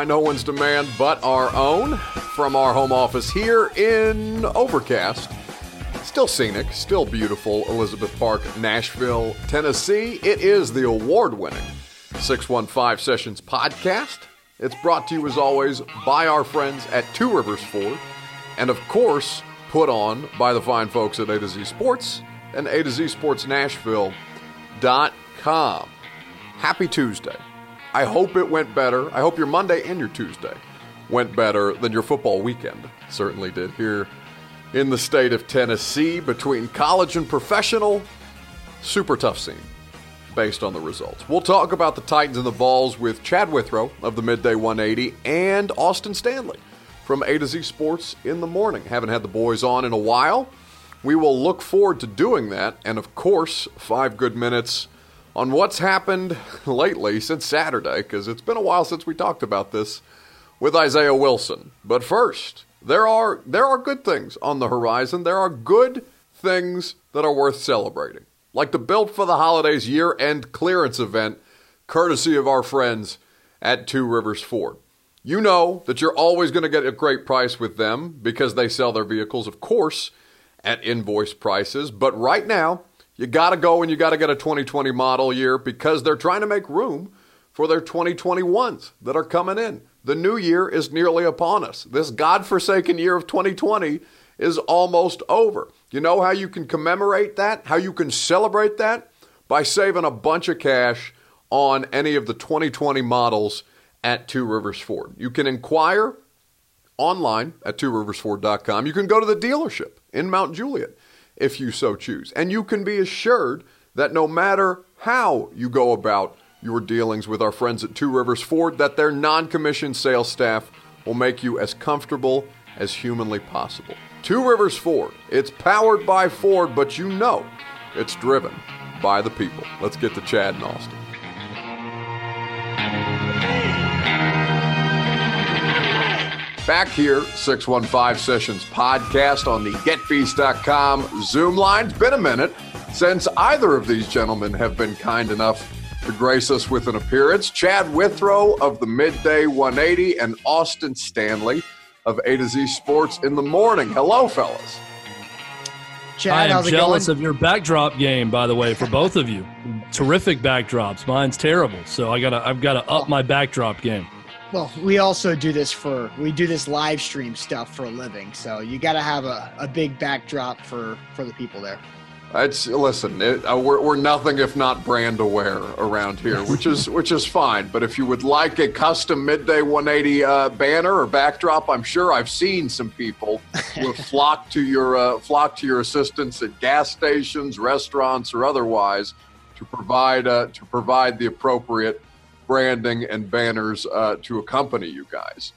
by no one's demand but our own from our home office here in Overcast. Still scenic, still beautiful Elizabeth Park, Nashville, Tennessee. It is the award winning 615 Sessions podcast. It's brought to you as always by our friends at Two Rivers Ford, and of course, put on by the fine folks at A to Z Sports and A to Z Sports Nashville.com. Happy Tuesday. I hope it went better. I hope your Monday and your Tuesday went better than your football weekend. Certainly did here in the state of Tennessee between college and professional. Super tough scene based on the results. We'll talk about the Titans and the Vols with Chad Withrow of the Midday 180 and Austin Stanley from A to Z Sports in the morning. Haven't had the boys on in a while. We will look forward to doing that. And of course, five good minutes on what's happened lately since Saturday, because it's been a while since we talked about this with Isaiah Wilson. But first, there are there are good things on the horizon. There are good things that are worth celebrating, like the Built for the Holidays year-end clearance event, courtesy of our friends at Two Rivers Ford. You know that you're always going to get a great price with them because they sell their vehicles, of course, at invoice prices. But right now, you got to go and you got to get a 2020 model year because they're trying to make room for their 2021s that are coming in. The new year is nearly upon us. This godforsaken year of 2020 is almost over. You know how you can commemorate that? How you can celebrate that? By saving a bunch of cash on any of the 2020 models at Two Rivers Ford. You can inquire online at tworiversford.com. You can go to the dealership in Mount Juliet if you so choose. And you can be assured that no matter how you go about your dealings with our friends at Two Rivers Ford, that their non commissioned sales staff will make you as comfortable as humanly possible. Two Rivers Ford, it's powered by Ford, but you know it's driven by the people. Let's get to Chad and Austin. Back here, 615 Sessions podcast on the GetFeast.com Zoom line. It's been a minute since either of these gentlemen have been kind enough to grace us with an appearance. Chad Withrow of the Midday 180 and Austin Stanley of A to Z Sports in the morning. Hello, fellas. Chad, I am jealous of your backdrop game, by the way, for both of you. Terrific backdrops. Mine's terrible, so I gotta I've got to up my backdrop game. Well, we also do this for we do this live stream stuff for a living, so you got to have a, a big backdrop for for the people there. It's listen, it, uh, we're, we're nothing if not brand aware around here, which is which is fine. But if you would like a custom midday 180 uh, banner or backdrop, I'm sure I've seen some people who have flocked to your uh, flock to your assistance at gas stations, restaurants, or otherwise to provide uh, to provide the appropriate branding and banners uh, to accompany you guys.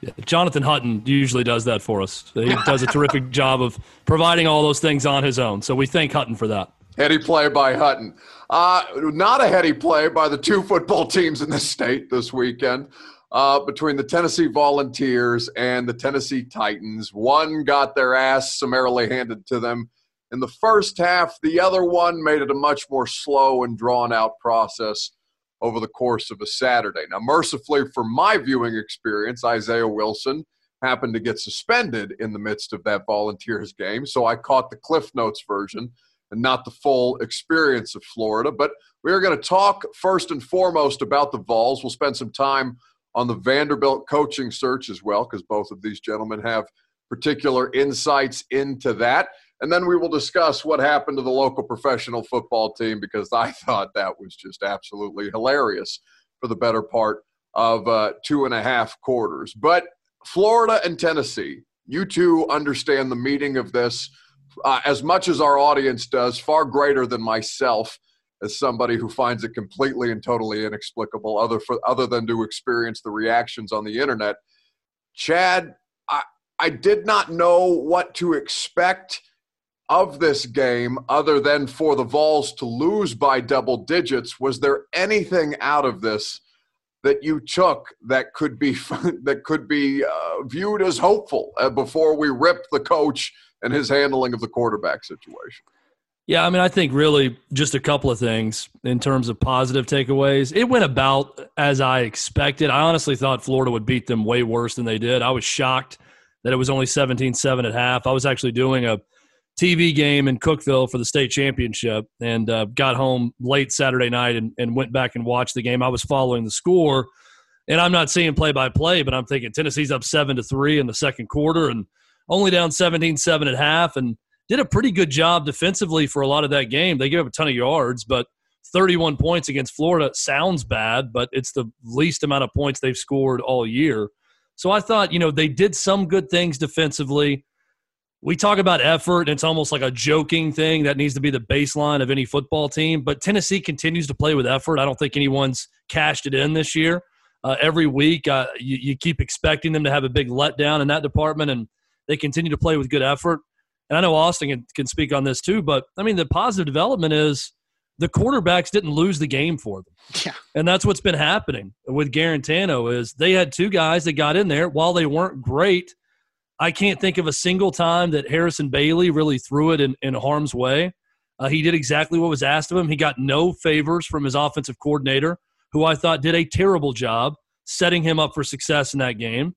Yeah, Jonathan Hutton usually does that for us. He does a terrific job of providing all those things on his own. So we thank Hutton for that. Heady play by Hutton. Uh, not a heady play by the two football teams in the state this weekend uh, between the Tennessee Volunteers and the Tennessee Titans. One got their ass summarily handed to them in the first half, the other one made it a much more slow and drawn out process over the course of a Saturday. Now, mercifully for my viewing experience, Isaiah Wilson happened to get suspended in the midst of that Volunteers game, so I caught the Cliff Notes version and not the full experience of Florida. But we are going to talk first and foremost about the Vols. We'll spend some time on the Vanderbilt coaching search as well, because both of these gentlemen have particular insights into that. And then we will discuss what happened to the local professional football team because I thought that was just absolutely hilarious for the better part of uh, two and a half quarters. But Florida and Tennessee, you two understand the meaning of this uh, as much as our audience does, far greater than myself as somebody who finds it completely and totally inexplicable, other for other than to experience the reactions on the internet. Chad, I, I did not know what to expect of this game other than for the Vols to lose by double digits? Was there anything out of this that you took that could be that could be uh, viewed as hopeful uh, before we ripped the coach and his handling of the quarterback situation? Yeah, I mean, I think really just a couple of things in terms of positive takeaways. It went about as I expected. I honestly thought Florida would beat them way worse than they did. I was shocked that it was only 17 7 at half. I was actually doing a TV game in Cookeville for the state championship and uh, got home late Saturday night and, and went back and watched the game. I was following the score, and I'm not seeing play by play, but I'm thinking Tennessee's up 7 to 3 in the second quarter and only down 17 7 at half. And did a pretty good job defensively for a lot of that game. They gave up a ton of yards, but 31 points against Florida sounds bad, but it's the least amount of points they've scored all year. So I thought, you know, they did some good things defensively. We talk about effort, and it's almost like a joking thing that needs to be the baseline of any football team. But Tennessee continues to play with effort. I don't think anyone's cashed it in this year. Uh, every week, uh, you, you keep expecting them to have a big letdown in that department, and they continue to play with good effort and I know Austin can, can speak on this too, but I mean, the positive development is the quarterbacks didn't lose the game for them. Yeah. And that's what's been happening with Guarantano is they had two guys that got in there while they weren't great. I can't think of a single time that Harrison Bailey really threw it in, in harm's way. Uh, he did exactly what was asked of him. He got no favors from his offensive coordinator, who I thought did a terrible job setting him up for success in that game.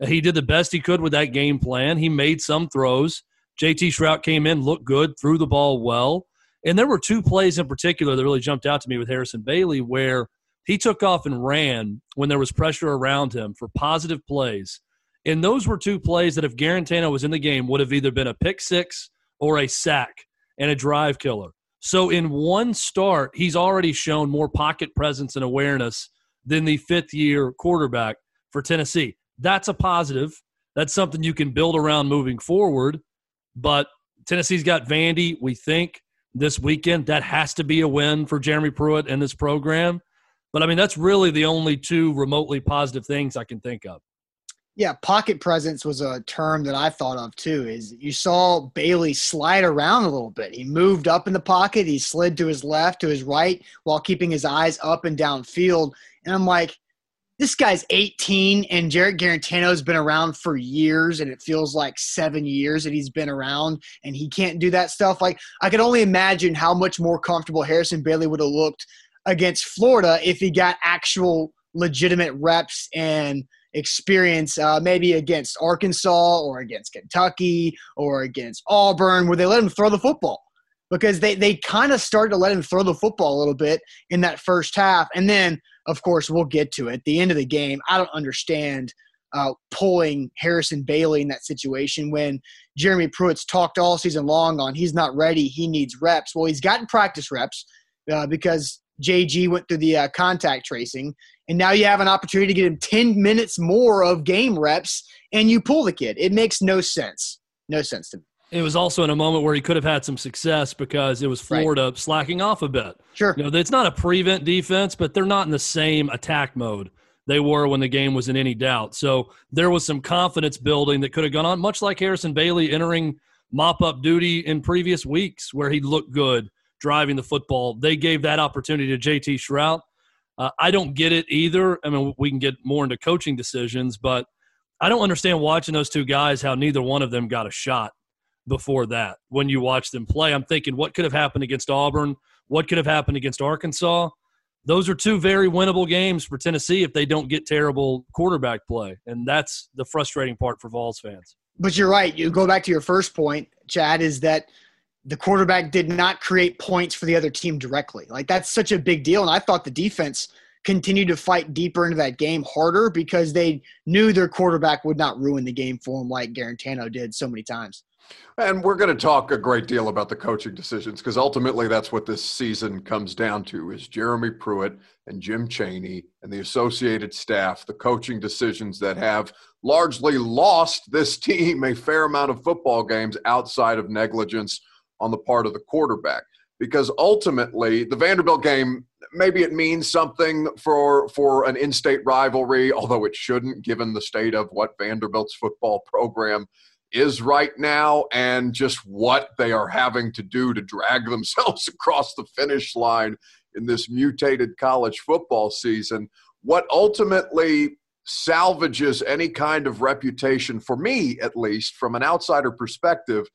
Uh, he did the best he could with that game plan. He made some throws. JT Shrout came in, looked good, threw the ball well. And there were two plays in particular that really jumped out to me with Harrison Bailey where he took off and ran when there was pressure around him for positive plays. And those were two plays that if Guarantano was in the game would have either been a pick six or a sack and a drive killer. So in one start, he's already shown more pocket presence and awareness than the fifth year quarterback for Tennessee. That's a positive. That's something you can build around moving forward. But Tennessee's got Vandy, we think, this weekend. That has to be a win for Jeremy Pruitt and this program. But I mean, that's really the only two remotely positive things I can think of. Yeah, pocket presence was a term that I thought of too. Is you saw Bailey slide around a little bit. He moved up in the pocket, he slid to his left, to his right, while keeping his eyes up and downfield. And I'm like, this guy's 18 and Jarrett Guarantano's been around for years and it feels like seven years that he's been around and he can't do that stuff. Like I could only imagine how much more comfortable Harrison Bailey would have looked against Florida if he got actual legitimate reps and experience uh, maybe against Arkansas or against Kentucky or against Auburn where they let him throw the football because they, they kind of started to let him throw the football a little bit in that first half. And then – of course, we'll get to it. The end of the game, I don't understand uh, pulling Harrison Bailey in that situation when Jeremy Pruitt's talked all season long on he's not ready, he needs reps. Well, he's gotten practice reps uh, because JG went through the uh, contact tracing, and now you have an opportunity to get him 10 minutes more of game reps, and you pull the kid. It makes no sense. No sense to me. It was also in a moment where he could have had some success because it was Florida right. slacking off a bit. Sure. You know, it's not a prevent defense, but they're not in the same attack mode they were when the game was in any doubt. So there was some confidence building that could have gone on, much like Harrison Bailey entering mop up duty in previous weeks where he looked good driving the football. They gave that opportunity to JT Shrout. Uh, I don't get it either. I mean, we can get more into coaching decisions, but I don't understand watching those two guys how neither one of them got a shot before that when you watch them play. I'm thinking, what could have happened against Auburn? What could have happened against Arkansas? Those are two very winnable games for Tennessee if they don't get terrible quarterback play. And that's the frustrating part for Vols fans. But you're right. You go back to your first point, Chad, is that the quarterback did not create points for the other team directly. Like that's such a big deal. And I thought the defense continued to fight deeper into that game harder because they knew their quarterback would not ruin the game for them like Guarantano did so many times. And we're going to talk a great deal about the coaching decisions because ultimately that's what this season comes down to is Jeremy Pruitt and Jim Chaney and the associated staff, the coaching decisions that have largely lost this team a fair amount of football games outside of negligence on the part of the quarterback. Because ultimately, the Vanderbilt game, maybe it means something for for an in-state rivalry, although it shouldn't, given the state of what Vanderbilt's football program – is right now and just what they are having to do to drag themselves across the finish line in this mutated college football season. What ultimately salvages any kind of reputation, for me at least, from an outsider perspective,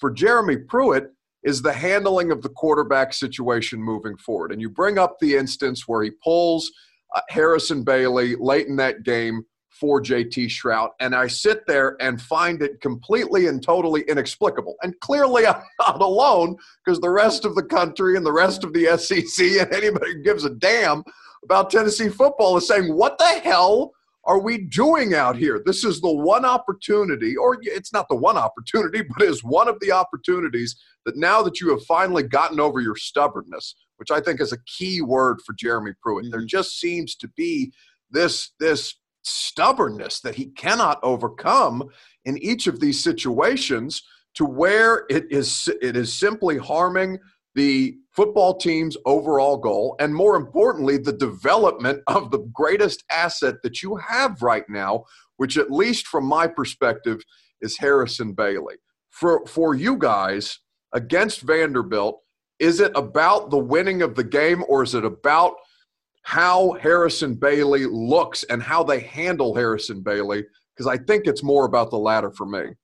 for Jeremy Pruitt is the handling of the quarterback situation moving forward. And you bring up the instance where he pulls uh, Harrison Bailey late in that game for JT Shrout. And I sit there and find it completely and totally inexplicable. And clearly, I'm not alone because the rest of the country and the rest of the SEC and anybody who gives a damn about Tennessee football is saying, What the hell are we doing out here? This is the one opportunity, or it's not the one opportunity, but is one of the opportunities that now that you have finally gotten over your stubbornness, which I think is a key word for Jeremy Pruitt, mm-hmm. there just seems to be this this stubbornness that he cannot overcome in each of these situations to where it is it is simply harming the football team's overall goal and more importantly the development of the greatest asset that you have right now which at least from my perspective is Harrison Bailey for for you guys against Vanderbilt is it about the winning of the game or is it about how Harrison Bailey looks and how they handle Harrison Bailey because I think it's more about the latter for me.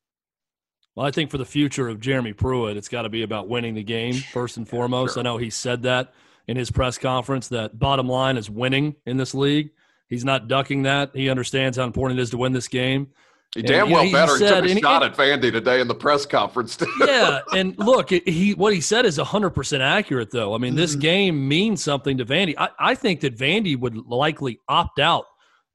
Well, I think for the future of Jeremy Pruitt, it's got to be about winning the game first and foremost. Sure. I know he said that in his press conference that bottom line is winning in this league. He's not ducking that. He understands how important it is to win this game. He damn and, well know, better. He, he, took a shot at Vandy today in the press conference. yeah, and look, he what he said is 100% accurate, though. I mean, this mm-hmm. game means something to Vandy. I, I think that Vandy would likely opt out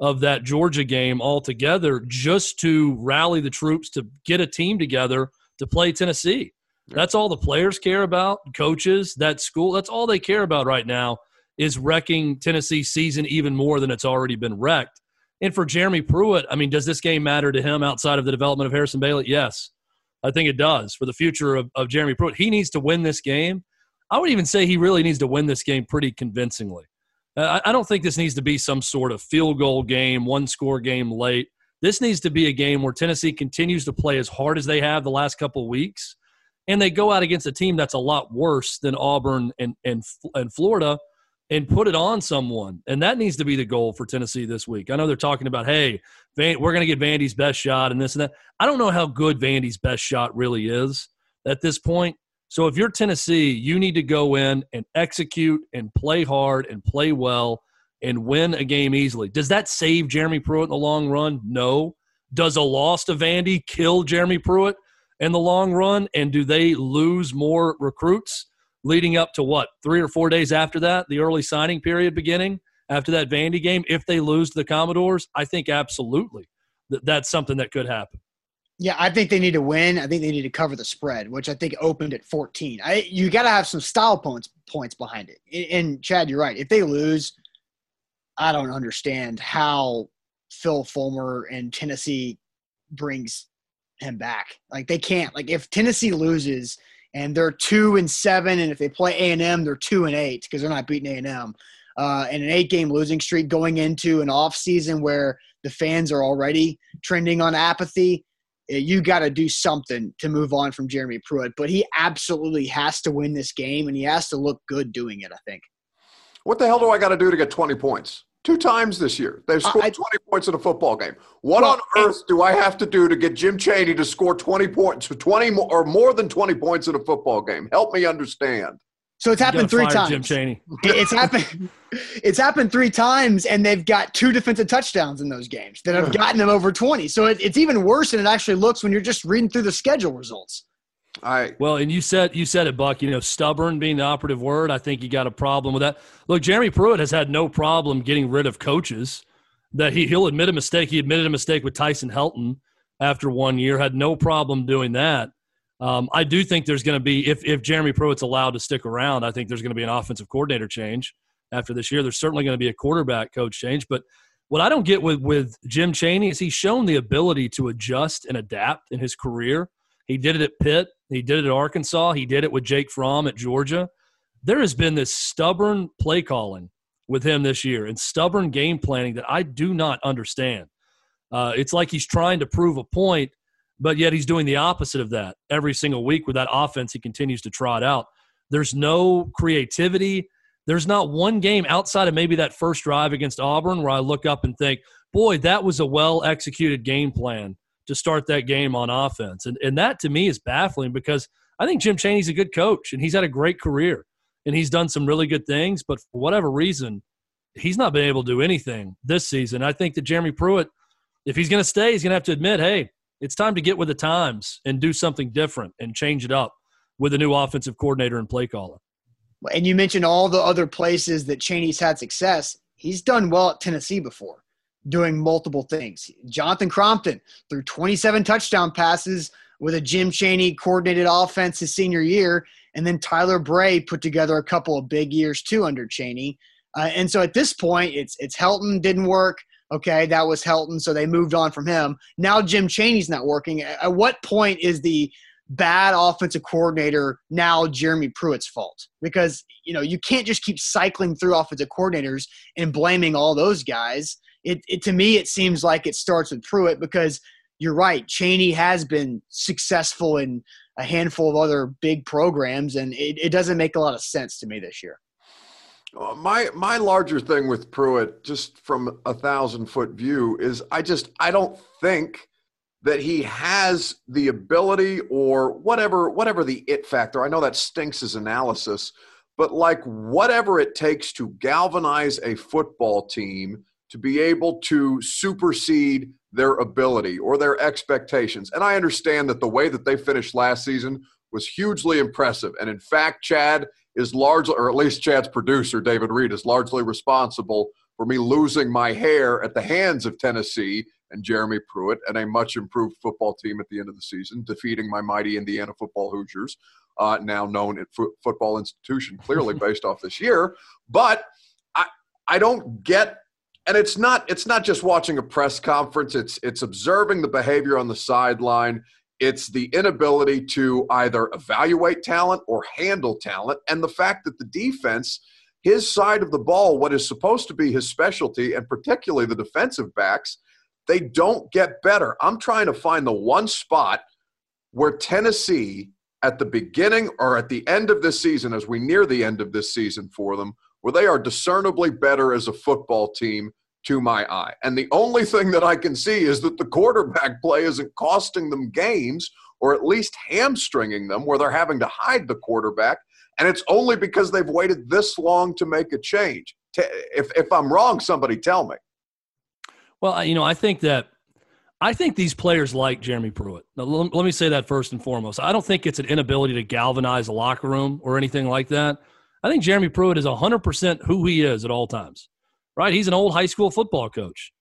of that Georgia game altogether just to rally the troops to get a team together to play Tennessee. That's all the players care about, coaches, that school. That's all they care about right now is wrecking Tennessee's season even more than it's already been wrecked. And for Jeremy Pruitt, I mean, does this game matter to him outside of the development of Harrison Bailey? Yes, I think it does. For the future of, of Jeremy Pruitt, he needs to win this game. I would even say he really needs to win this game pretty convincingly. Uh, I, don't think this needs to be some sort of field goal game, one score game late. This needs to be a game where Tennessee continues to play as hard as they have the last couple weeks, and they go out against a team that's a lot worse than Auburn and and, and Florida – and put it on someone. And that needs to be the goal for Tennessee this week. I know they're talking about, hey, Van, we're going to get Vandy's best shot and this and that. I don't know how good Vandy's best shot really is at this point. So if you're Tennessee, you need to go in and execute and play hard and play well and win a game easily. Does that save Jeremy Pruitt in the long run? No. Does a loss to Vandy kill Jeremy Pruitt in the long run? And do they lose more recruits? leading up to what three or four days after that, the early signing period beginning after that Vandy game. If they lose to the Commodores, I think absolutely that that's something that could happen. Yeah, I think they need to win. I think they need to cover the spread, which I think opened at 14. I you got to have some style points points behind it. And Chad, you're right. If they lose, I don't understand how Phil Fulmer and Tennessee brings him back. Like they can't. Like if Tennessee loses – and they're two and seven, and if they play A and M, they're two and eight because they're not beating A and M. Uh, and an eight-game losing streak going into an off season where the fans are already trending on apathy. You got to do something to move on from Jeremy Pruitt, but he absolutely has to win this game, and he has to look good doing it. I think. What the hell do I got to do to get twenty points? two times this year. They've scored I, 20 points in a football game. What well, on earth do I have to do to get Jim Chaney to score 20 points, 20 or more than 20 points in a football game? Help me understand. So it's happened three times. Jim Chaney. it's happened. It's happened three times, and they've got two defensive touchdowns in those games that have gotten them over 20. So it, it's even worse than it actually looks when you're just reading through the schedule results. All right. well, and you said you said it, Buck. You know, stubborn being the operative word. I think you got a problem with that. Look, Jeremy Pruitt has had no problem getting rid of coaches. That he he'll admit a mistake. He admitted a mistake with Tyson Helton after one year. Had no problem doing that. Um, I do think there's going to be if if Jeremy Pruitt's allowed to stick around. I think there's going to be an offensive coordinator change after this year. There's certainly going to be a quarterback coach change, but. What I don't get with, with Jim Chaney is he's shown the ability to adjust and adapt in his career. He did it at Pitt. He did it at Arkansas. He did it with Jake Fromm at Georgia. There has been this stubborn play calling with him this year and stubborn game planning that I do not understand. Uh, it's like he's trying to prove a point, but yet he's doing the opposite of that every single week with that offense he continues to trot out. There's no creativity. There's not one game outside of maybe that first drive against Auburn where I look up and think, boy, that was a well executed game plan to start that game on offense. And, and that to me is baffling because I think Jim Chaney's a good coach and he's had a great career and he's done some really good things, but for whatever reason, he's not been able to do anything this season. I think that Jeremy Pruitt, if he's going to stay, he's going to have to admit, hey, it's time to get with the times and do something different and change it up with a new offensive coordinator and play caller. And you mentioned all the other places that Chaney's had success. He's done well at Tennessee before, doing multiple things. Jonathan Crompton threw 27 touchdown passes with a Jim Chaney coordinated offense his senior year, and then Tyler Bray put together a couple of big years too under Chaney. Uh, and so at this point, it's it's Helton didn't work. Okay, that was Helton, so they moved on from him. Now Jim Chaney's not working. At what point is the bad offensive coordinator now Jeremy Pruitt's fault? Because you know you can't just keep cycling through offensive coordinators and blaming all those guys. It, it to me it seems like it starts with Pruitt because you're right. Chaney has been successful in a handful of other big programs, and it, it doesn't make a lot of sense to me this year. Uh, my my larger thing with Pruitt, just from a thousand foot view, is I just I don't think that he has the ability or whatever whatever the it factor. I know that stinks as analysis, but like whatever it takes to galvanize a football team to be able to supersede their ability or their expectations. And I understand that the way that they finished last season was hugely impressive. And in fact, Chad is largely, or at least Chad's producer, David Reed, is largely responsible for me losing my hair at the hands of Tennessee and Jeremy Pruitt and a much improved football team at the end of the season, defeating my mighty Indiana football Hoosiers, uh, now known at fo- football institution, clearly based off this year. But I, I don't get and it's not it's not just watching a press conference it's it's observing the behavior on the sideline it's the inability to either evaluate talent or handle talent and the fact that the defense his side of the ball what is supposed to be his specialty and particularly the defensive backs they don't get better. I'm trying to find the one spot where tennessee at the beginning or at the end of this season as we near the end of this season for them where they are discernibly better as a football team to my eye. And the only thing that I can see is that the quarterback play isn't costing them games or at least hamstringing them where they're having to hide the quarterback. And it's only because they've waited this long to make a change. If, if I'm wrong, somebody tell me. Well, you know, I think that I think these players like Jeremy Pruitt. Now, let me say that first and foremost. I don't think it's an inability to galvanize a locker room or anything like that. I think Jeremy Pruitt is 100% who he is at all times, right? He's an old high school football coach.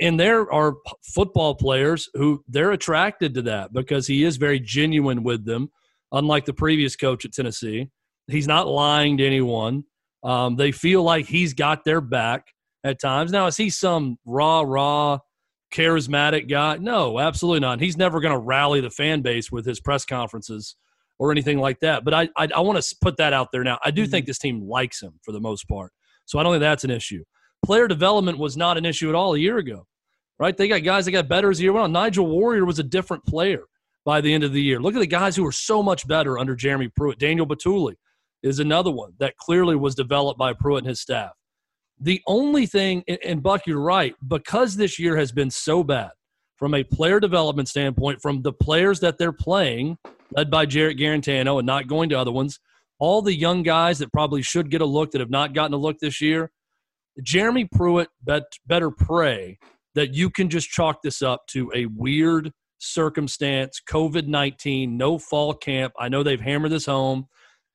And there are football players who they're attracted to that because he is very genuine with them, unlike the previous coach at Tennessee. He's not lying to anyone. Um, they feel like he's got their back at times. Now, is he some raw, raw, charismatic guy? No, absolutely not. He's never going to rally the fan base with his press conferences or anything like that. But I I, I want to put that out there now. I do mm-hmm. think this team likes him for the most part, so I don't think that's an issue. Player development was not an issue at all a year ago, right? They got guys that got better as the year went on. Nigel Warrior was a different player by the end of the year. Look at the guys who were so much better under Jeremy Pruitt. Daniel Bituli is another one that clearly was developed by Pruitt and his staff. The only thing, and Buck, you're right, because this year has been so bad from a player development standpoint, from the players that they're playing, led by Jarrett Guarantano and not going to other ones. All the young guys that probably should get a look that have not gotten a look this year. Jeremy Pruitt bet, better pray that you can just chalk this up to a weird circumstance, COVID 19, no fall camp. I know they've hammered this home.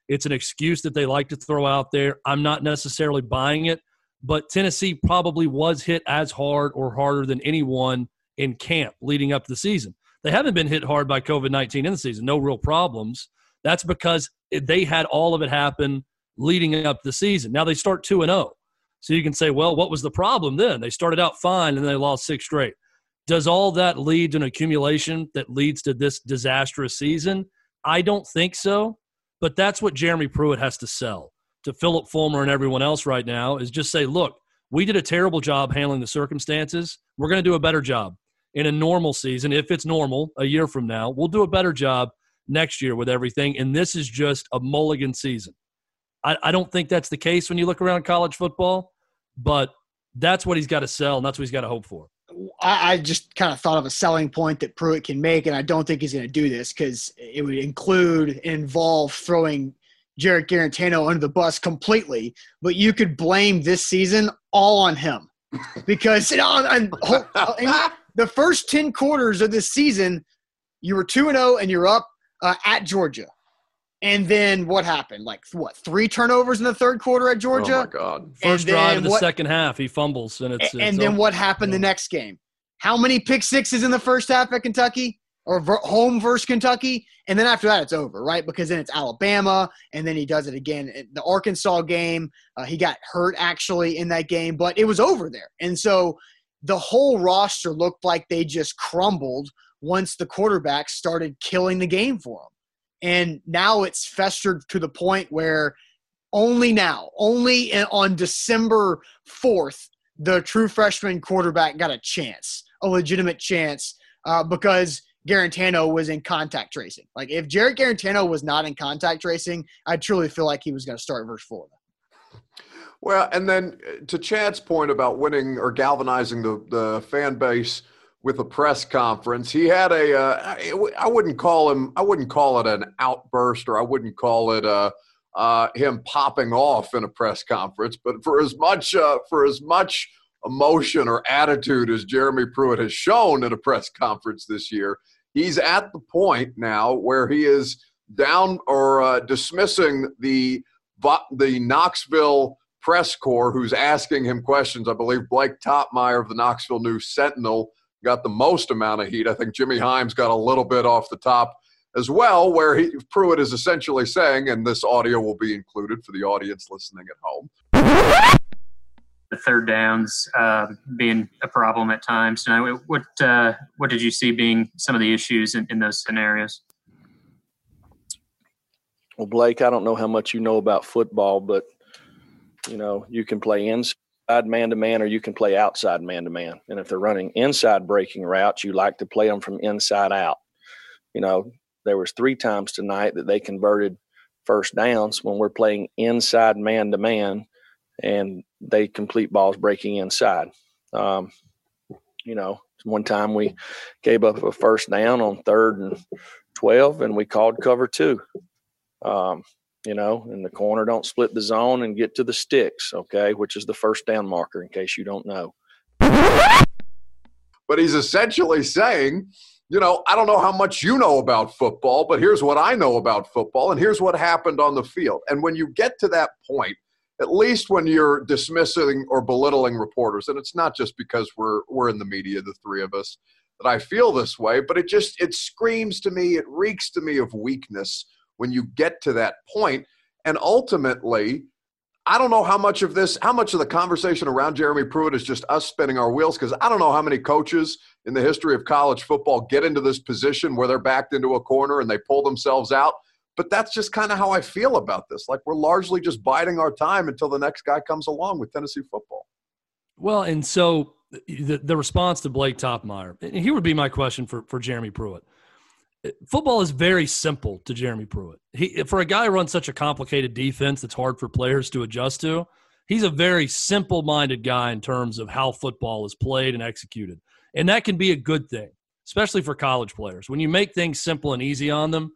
It's an excuse that they like to throw out there. I'm not necessarily buying it, but Tennessee probably was hit as hard or harder than anyone in camp leading up to the season. They haven't been hit hard by COVID 19 in the season, no real problems. That's because they had all of it happen leading up to the season. Now they start 2 and 0. So you can say, well, what was the problem then? They started out fine and they lost six straight. Does all that lead to an accumulation that leads to this disastrous season? I don't think so. But that's what Jeremy Pruitt has to sell to Phillip Fulmer and everyone else right now is just say, look, we did a terrible job handling the circumstances. We're going to do a better job in a normal season, if it's normal a year from now, we'll do a better job next year with everything. And this is just a mulligan season. I, I don't think that's the case when you look around college football, but that's what he's got to sell, and that's what he's got to hope for. I, I just kind of thought of a selling point that Pruitt can make, and I don't think he's going to do this because it would include involve throwing Jarrett Guarantano under the bus completely. But you could blame this season all on him because know, and, and the first ten quarters of this season, you were two and zero, oh and you're up uh, at Georgia. And then what happened? Like what? Three turnovers in the third quarter at Georgia. Oh my god! First drive of the what, second half, he fumbles, and it's. And, it's then what happened yeah. the next game? How many pick sixes in the first half at Kentucky or home versus Kentucky? And then after that, it's over, right? Because then it's Alabama, and then he does it again. In the Arkansas game, uh, he got hurt actually in that game, but it was over there. And so the whole roster looked like they just crumbled once the quarterback started killing the game for them. And now it's festered to the point where only now, only on December 4th, the true freshman quarterback got a chance, a legitimate chance, uh, because Guarantano was in contact tracing. Like if Jarrett Guarantano was not in contact tracing, I truly feel like he was going to start versus Florida. Well, and then uh, to Chad's point about winning or galvanizing the, the fan base – with a press conference. He had a. Uh, I wouldn't call him, I wouldn't call it an outburst or I wouldn't call it uh, uh, him popping off in a press conference, but for as much, uh, for as much emotion or attitude as Jeremy Pruitt has shown at a press conference this year, he's at the point now where he is down or uh, dismissing the, the Knoxville press corps who's asking him questions. I believe Blake Toppmeyer of the Knoxville News Sentinel got the most amount of heat. I think Jimmy Hyams got a little bit off the top as well, where he, Pruitt is essentially saying, and this audio will be included for the audience listening at home. The third downs uh, being a problem at times. Now, what uh, what did you see being some of the issues in, in those scenarios? Well, Blake, I don't know how much you know about football, but you know you can play inside man to man or you can play outside man to man. And if they're running inside breaking routes, you like to play them from inside out. You know, there was three times tonight that they converted first downs when we're playing inside man to man and they complete balls breaking inside. Um, you know, one time we gave up a first down on third and 12 and we called cover two. Um, you know, and the corner don't split the zone and get to the sticks, okay, which is the first down marker in case you don't know. But he's essentially saying, you know, I don't know how much you know about football, but here's what I know about football, and here's what happened on the field. And when you get to that point, at least when you're dismissing or belittling reporters, and it's not just because we're we're in the media, the three of us, that I feel this way, but it just it screams to me, it reeks to me of weakness when you get to that point. And ultimately, I don't know how much of this, how much of the conversation around Jeremy Pruitt is just us spinning our wheels because I don't know how many coaches in the history of college football get into this position where they're backed into a corner and they pull themselves out. But that's just kind of how I feel about this. Like we're largely just biding our time until the next guy comes along with Tennessee football. Well, and so the, the response to Blake Toppmeyer, and here would be my question for, for Jeremy Pruitt football is very simple to Jeremy Pruitt. He, for a guy who runs such a complicated defense that's hard for players to adjust to, he's a very simple minded guy in terms of how football is played and executed. And that can be a good thing, especially for college players. When you make things simple and easy on them,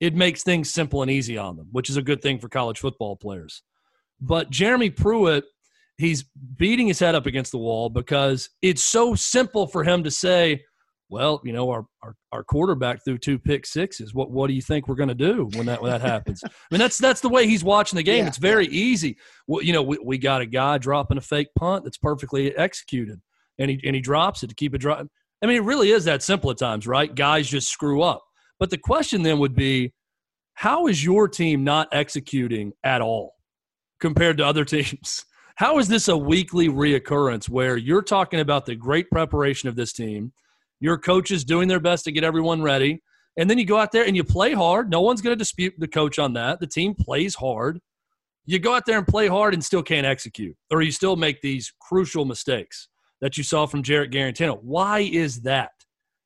it makes things simple and easy on them, which is a good thing for college football players. But Jeremy Pruitt, he's beating his head up against the wall because it's so simple for him to say, well, you know, our, our, our quarterback threw two pick sixes. What what do you think we're going to do when that when that happens? I mean, that's that's the way he's watching the game. Yeah, it's very easy. Well, you know, we, we got a guy dropping a fake punt that's perfectly executed, and he and he drops it to keep it dry. I mean, it really is that simple at times, right? Guys just screw up. But the question then would be, how is your team not executing at all compared to other teams? How is this a weekly reoccurrence where you're talking about the great preparation of this team? Your coach is doing their best to get everyone ready. And then you go out there and you play hard. No one's going to dispute the coach on that. The team plays hard. You go out there and play hard and still can't execute, or you still make these crucial mistakes that you saw from Jarrett Guarantano. Why is that?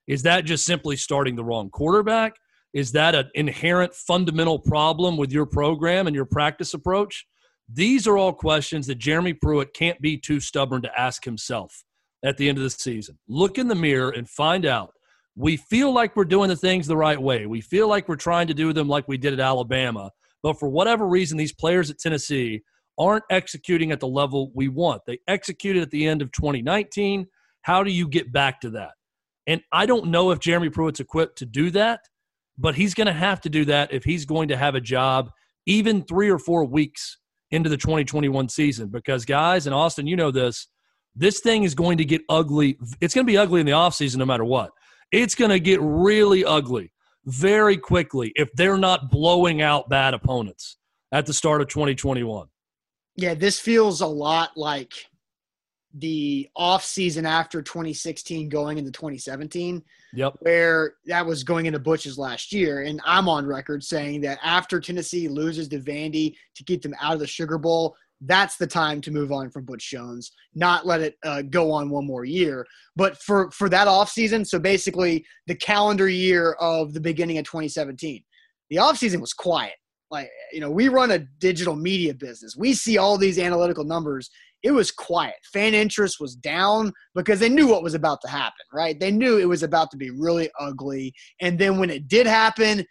Is that just simply starting the wrong quarterback? Is that an inherent fundamental problem with your program and your practice approach? These are all questions that Jeremy Pruitt can't be too stubborn to ask himself at the end of the season. Look in the mirror and find out. We feel like we're doing the things the right way. We feel like we're trying to do them like we did at Alabama. But for whatever reason, these players at Tennessee aren't executing at the level we want. They executed at the end of 2019. How do you get back to that? And I don't know if Jeremy Pruitt's equipped to do that, but he's going to have to do that if he's going to have a job even three or four weeks into the 2021 season. Because, guys, and Austin, you know this, this thing is going to get ugly. It's going to be ugly in the offseason no matter what. It's going to get really ugly very quickly if they're not blowing out bad opponents at the start of 2021. Yeah, this feels a lot like the off season after 2016 going into 2017 yep where that was going into butch's last year and i'm on record saying that after tennessee loses to vandy to keep them out of the sugar bowl that's the time to move on from butch jones not let it uh, go on one more year but for for that off season so basically the calendar year of the beginning of 2017 the off season was quiet like you know we run a digital media business we see all these analytical numbers it was quiet. Fan interest was down because they knew what was about to happen, right? They knew it was about to be really ugly. And then when it did happen,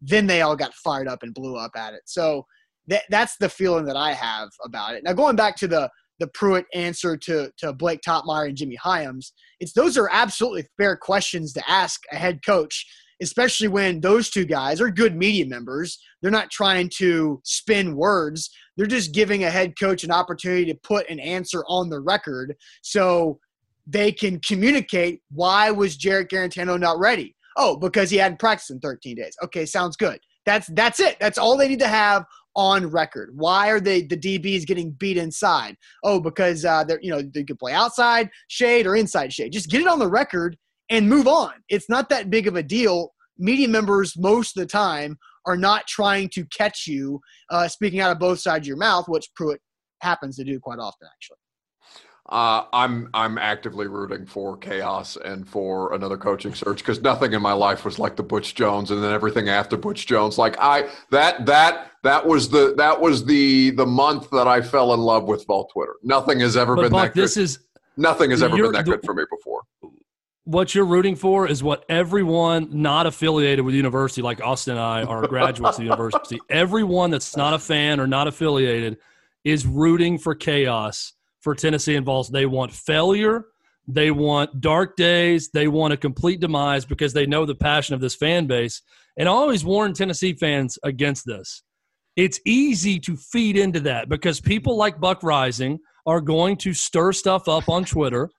then they all got fired up and blew up at it. So that, that's the feeling that I have about it. Now, going back to the the Pruitt answer to, to Blake Toppmeyer and Jimmy Hyams, it's those are absolutely fair questions to ask a head coach especially when those two guys are good media members. They're not trying to spin words. They're just giving a head coach an opportunity to put an answer on the record so they can communicate why was Jarrett Guarantano not ready? Oh, because he hadn't practiced in 13 days. Okay, sounds good. That's that's it. That's all they need to have on record. Why are they the DBs getting beat inside? Oh, because uh, they're you know they could play outside shade or inside shade. Just get it on the record and move on. It's not that big of a deal. Media members, most of the time, are not trying to catch you uh, speaking out of both sides of your mouth, which Pruitt happens to do quite often, actually. Uh, I'm I'm actively rooting for chaos and for another coaching search because nothing in my life was like the Butch Jones and then everything after Butch Jones. Like I that that that was the that was the the month that I fell in love with Vol Twitter. Nothing has ever but been Buck, that good. This is nothing has ever been that good for me before what you're rooting for is what everyone not affiliated with the university, like Austin and I, are graduates of the university. Everyone that's not a fan or not affiliated is rooting for chaos for Tennessee and Vols. They want failure. They want dark days. They want a complete demise because they know the passion of this fan base. And I always warn Tennessee fans against this. It's easy to feed into that because people like Buck Reising are going to stir stuff up on Twitter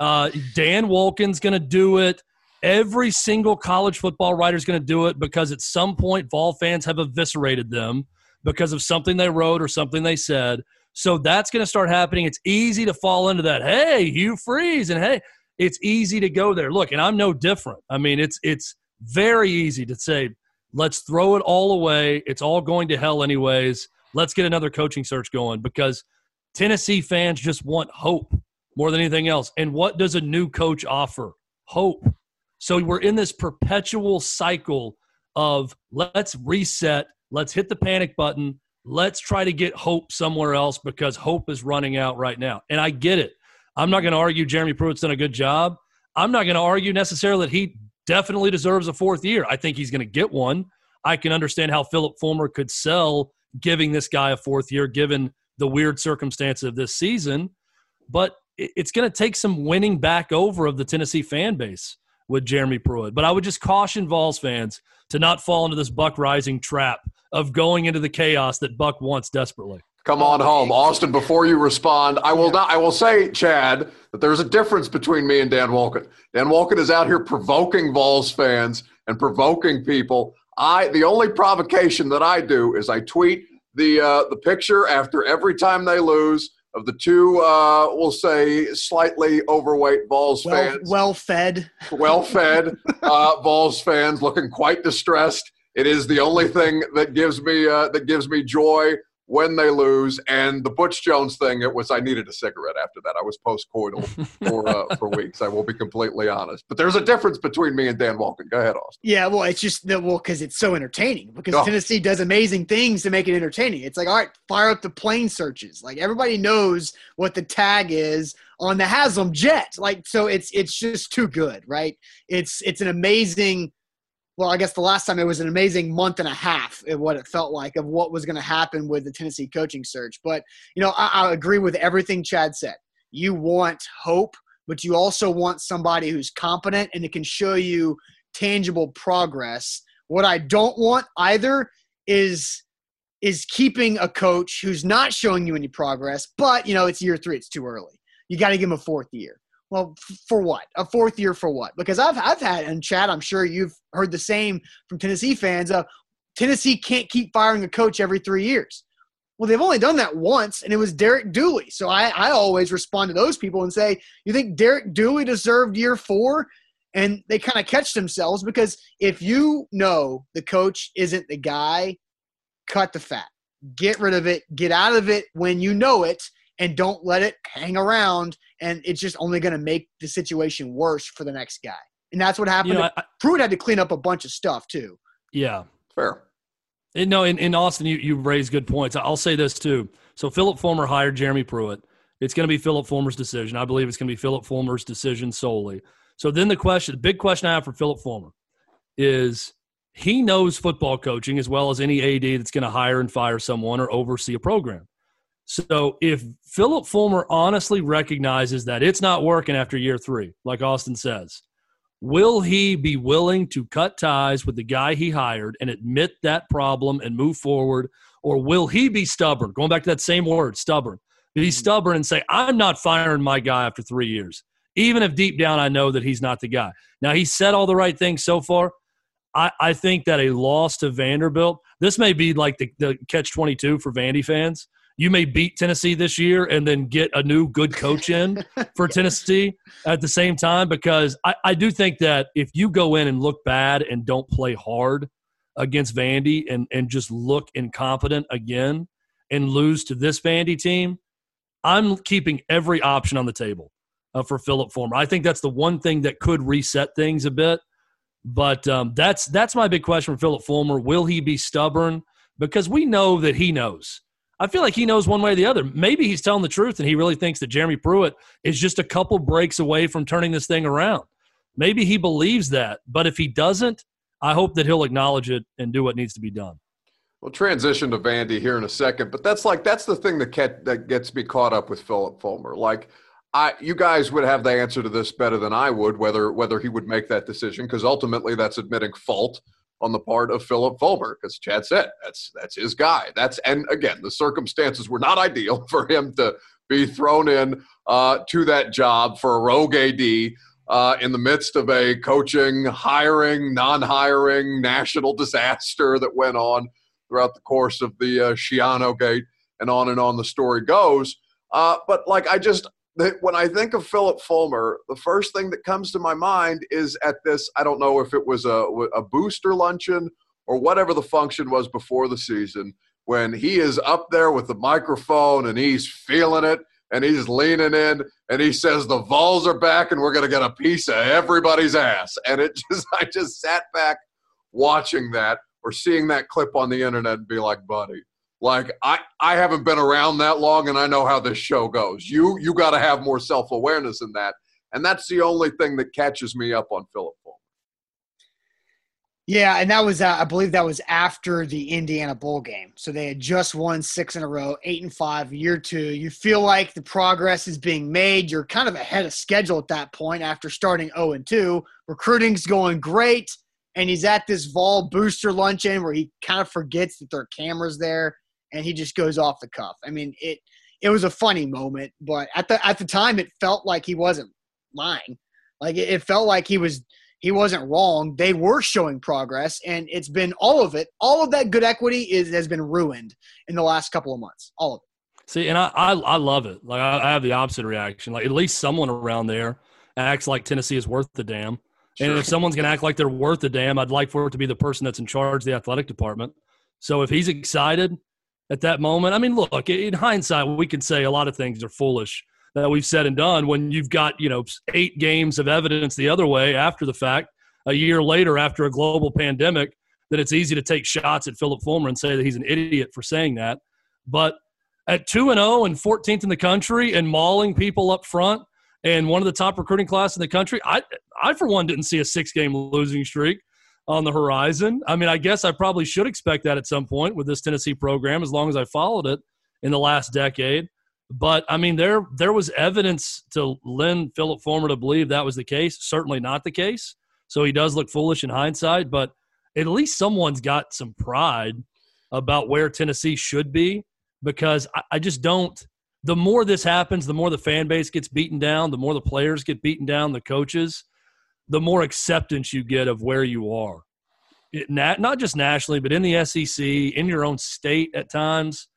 uh, Dan Wolken's going to do it. Every single college football writer is going to do it because at some point Vol fans have eviscerated them because of something they wrote or something they said. So that's going to start happening. It's easy to fall into that. Hey, Hugh Freeze, and hey, it's easy to go there. Look, and I'm no different. I mean, it's it's very easy to say, let's throw it all away. It's all going to hell anyways. Let's get another coaching search going because Tennessee fans just want hope more than anything else. And what does a new coach offer? Hope. So we're in this perpetual cycle of let's reset, let's hit the panic button, let's try to get hope somewhere else because hope is running out right now. And I get it. I'm not going to argue Jeremy Pruitt's done a good job. I'm not going to argue necessarily that he definitely deserves a fourth year. I think he's going to get one. I can understand how Phillip Fulmer could sell giving this guy a fourth year given the weird circumstances of this season. But it's going to take some winning back over of the Tennessee fan base with Jeremy Pruitt. But I would just caution Vols fans to not fall into this Buck Reising trap of going into the chaos that Buck wants desperately. Come on home, Austin. Before you respond, I will not. I will say, Chad, that there's a difference between me and Dan Wolken. Dan Wolken is out here provoking Vols fans and provoking people. I the only provocation that I do is I tweet the uh, the picture after every time they lose of the two, uh, we'll say, slightly overweight Vols well, fans. Well fed. Well fed uh, Vols fans looking quite distressed. It is the only thing that gives me uh, that gives me joy when they lose. And the Butch Jones thing, it was I needed a cigarette after that. I was postcoital for uh, for weeks. I will be completely honest. But there's a difference between me and Dan Wolken. Go ahead, Austin. Yeah, well, it's just that well because it's so entertaining. Because oh. Tennessee does amazing things to make it entertaining. It's like all right, fire up the plane searches. Like everybody knows what the tag is on the Haslam jet. Like so it's it's just too good, right? It's it's an amazing well, I guess the last time it was an amazing month and a half of what it felt like of what was going to happen with the Tennessee coaching search. But, you know, I, I agree with everything Chad said. You want hope, but you also want somebody who's competent and it can show you tangible progress. What I don't want either is is keeping a coach who's not showing you any progress, but you know, it's year three, it's too early. You got to give him a fourth year. Well, for what? A fourth year for what? Because I've I've had and Chad, I'm sure you've heard the same from Tennessee fans. Tennessee can't keep firing a coach every three years. Well, they've only done that once, and it was Derek Dooley. So I, I always respond to those people and say, "You think Derek Dooley deserved year four? And they kind of catch themselves because if you know the coach isn't the guy, cut the fat, get rid of it, get out of it when you know it, and don't let it hang around and it's just only going to make the situation worse for the next guy. And that's what happened you know, I, Pruitt had to clean up a bunch of stuff too. Yeah. Fair. And no in, in austin you, you raised good points. I'll say this too. So Phillip fulmer hired jeremy pruitt. It's going to be Phillip fulmer's decision. I believe it's going to be Phillip fulmer's decision solely. So then the question the big question i have for Phillip fulmer is he knows football coaching as well as any ad that's going to hire and fire someone or oversee a program so if Phillip Fulmer honestly recognizes that it's not working after year three, like Austin says, will he be willing to cut ties with the guy he hired and admit that problem and move forward? Or will he be stubborn? Going back to that same word, stubborn. Be mm-hmm. stubborn and say, I'm not firing my guy after three years, even if deep down I know that he's not the guy. Now, he said all the right things so far. I, I think that a loss to Vanderbilt, this may be like the, the catch 22 for Vandy fans you may beat Tennessee this year and then get a new good coach in for Tennessee at the same time because I, I do think that if you go in and look bad and don't play hard against Vandy and, and just look incompetent again and lose to this Vandy team, I'm keeping every option on the table uh, for Phillip Fulmer. I think that's the one thing that could reset things a bit. But um, that's that's my big question for Phillip Fulmer. Will he be stubborn? Because we know that he knows I feel like he knows one way or the other. Maybe he's telling the truth and he really thinks that Jeremy Pruitt is just a couple breaks away from turning this thing around. Maybe he believes that. But if he doesn't, I hope that he'll acknowledge it and do what needs to be done. We'll transition to Vandy here in a second, but that's like that's the thing that get, that gets me caught up with Phillip Fulmer. Like, I you guys would have the answer to this better than I would, whether whether he would make that decision, because ultimately that's admitting fault on the part of Phillip Fulmer because Chad said that's that's his guy. That's and again the circumstances were not ideal for him to be thrown in uh, to that job for a rogue AD uh, in the midst of a coaching, hiring, non-hiring national disaster that went on throughout the course of the uh, Schiano Gate and on and on the story goes. Uh, but like I just when I think of Phillip Fulmer, the first thing that comes to my mind is at this. I don't know if it was a, a booster luncheon or whatever the function was before the season, when he is up there with the microphone and he's feeling it and he's leaning in and he says the Vols are back and we're going to get a piece of everybody's ass. And it just, I just sat back watching that or seeing that clip on the internet and be like, buddy, like I, I haven't been around that long and I know how this show goes. You you got to have more self-awareness in that. And that's the only thing that catches me up on Phillip Fulmer. Yeah, and that was uh, I believe that was after the Indiana Bowl game. So they had just won six in a row, eight and five, year two. You feel like the progress is being made. You're kind of ahead of schedule at that point after starting 0 and 2. Recruiting's going great, and he's at this Vol booster luncheon where he kind of forgets that there are cameras there and he just goes off the cuff. I mean, it it was a funny moment, but at the at the time, it felt like he wasn't lying. Like it, it felt like he was he wasn't wrong. They were showing progress, and it's been all of it. All of that good equity is has been ruined in the last couple of months. All of it. See, and I I, I love it. Like I, I, have the opposite reaction. Like at least someone around there acts like Tennessee is worth the damn. Sure. And if someone's going to act like they're worth the damn, I'd like for it to be the person that's in charge of the athletic department. So if he's excited at that moment. I mean, look, in hindsight, we can say a lot of things are foolish that we've said and done when you've got, you know, eight games of evidence the other way after the fact, a year later after a global pandemic, that it's easy to take shots at Phillip Fulmer and say that he's an idiot for saying that. But at 2 and 0 and 14th in the country and mauling people up front and one of the top recruiting class in the country. I, I for one, didn't see a six game losing streak on the horizon. I mean, I guess I probably should expect that at some point with this Tennessee program, as long as I followed it in the last decade. But I mean, there there was evidence to lend Phillip Fulmer to believe that was the case. Certainly not the case. So he does look foolish in hindsight, but at least someone's got some pride about where Tennessee should be because I, I just don't. The more this happens, the more the fan base gets beaten down, the more the players get beaten down, the coaches, the more acceptance you get of where you are. It, not just nationally, but in the SEC, in your own state at times.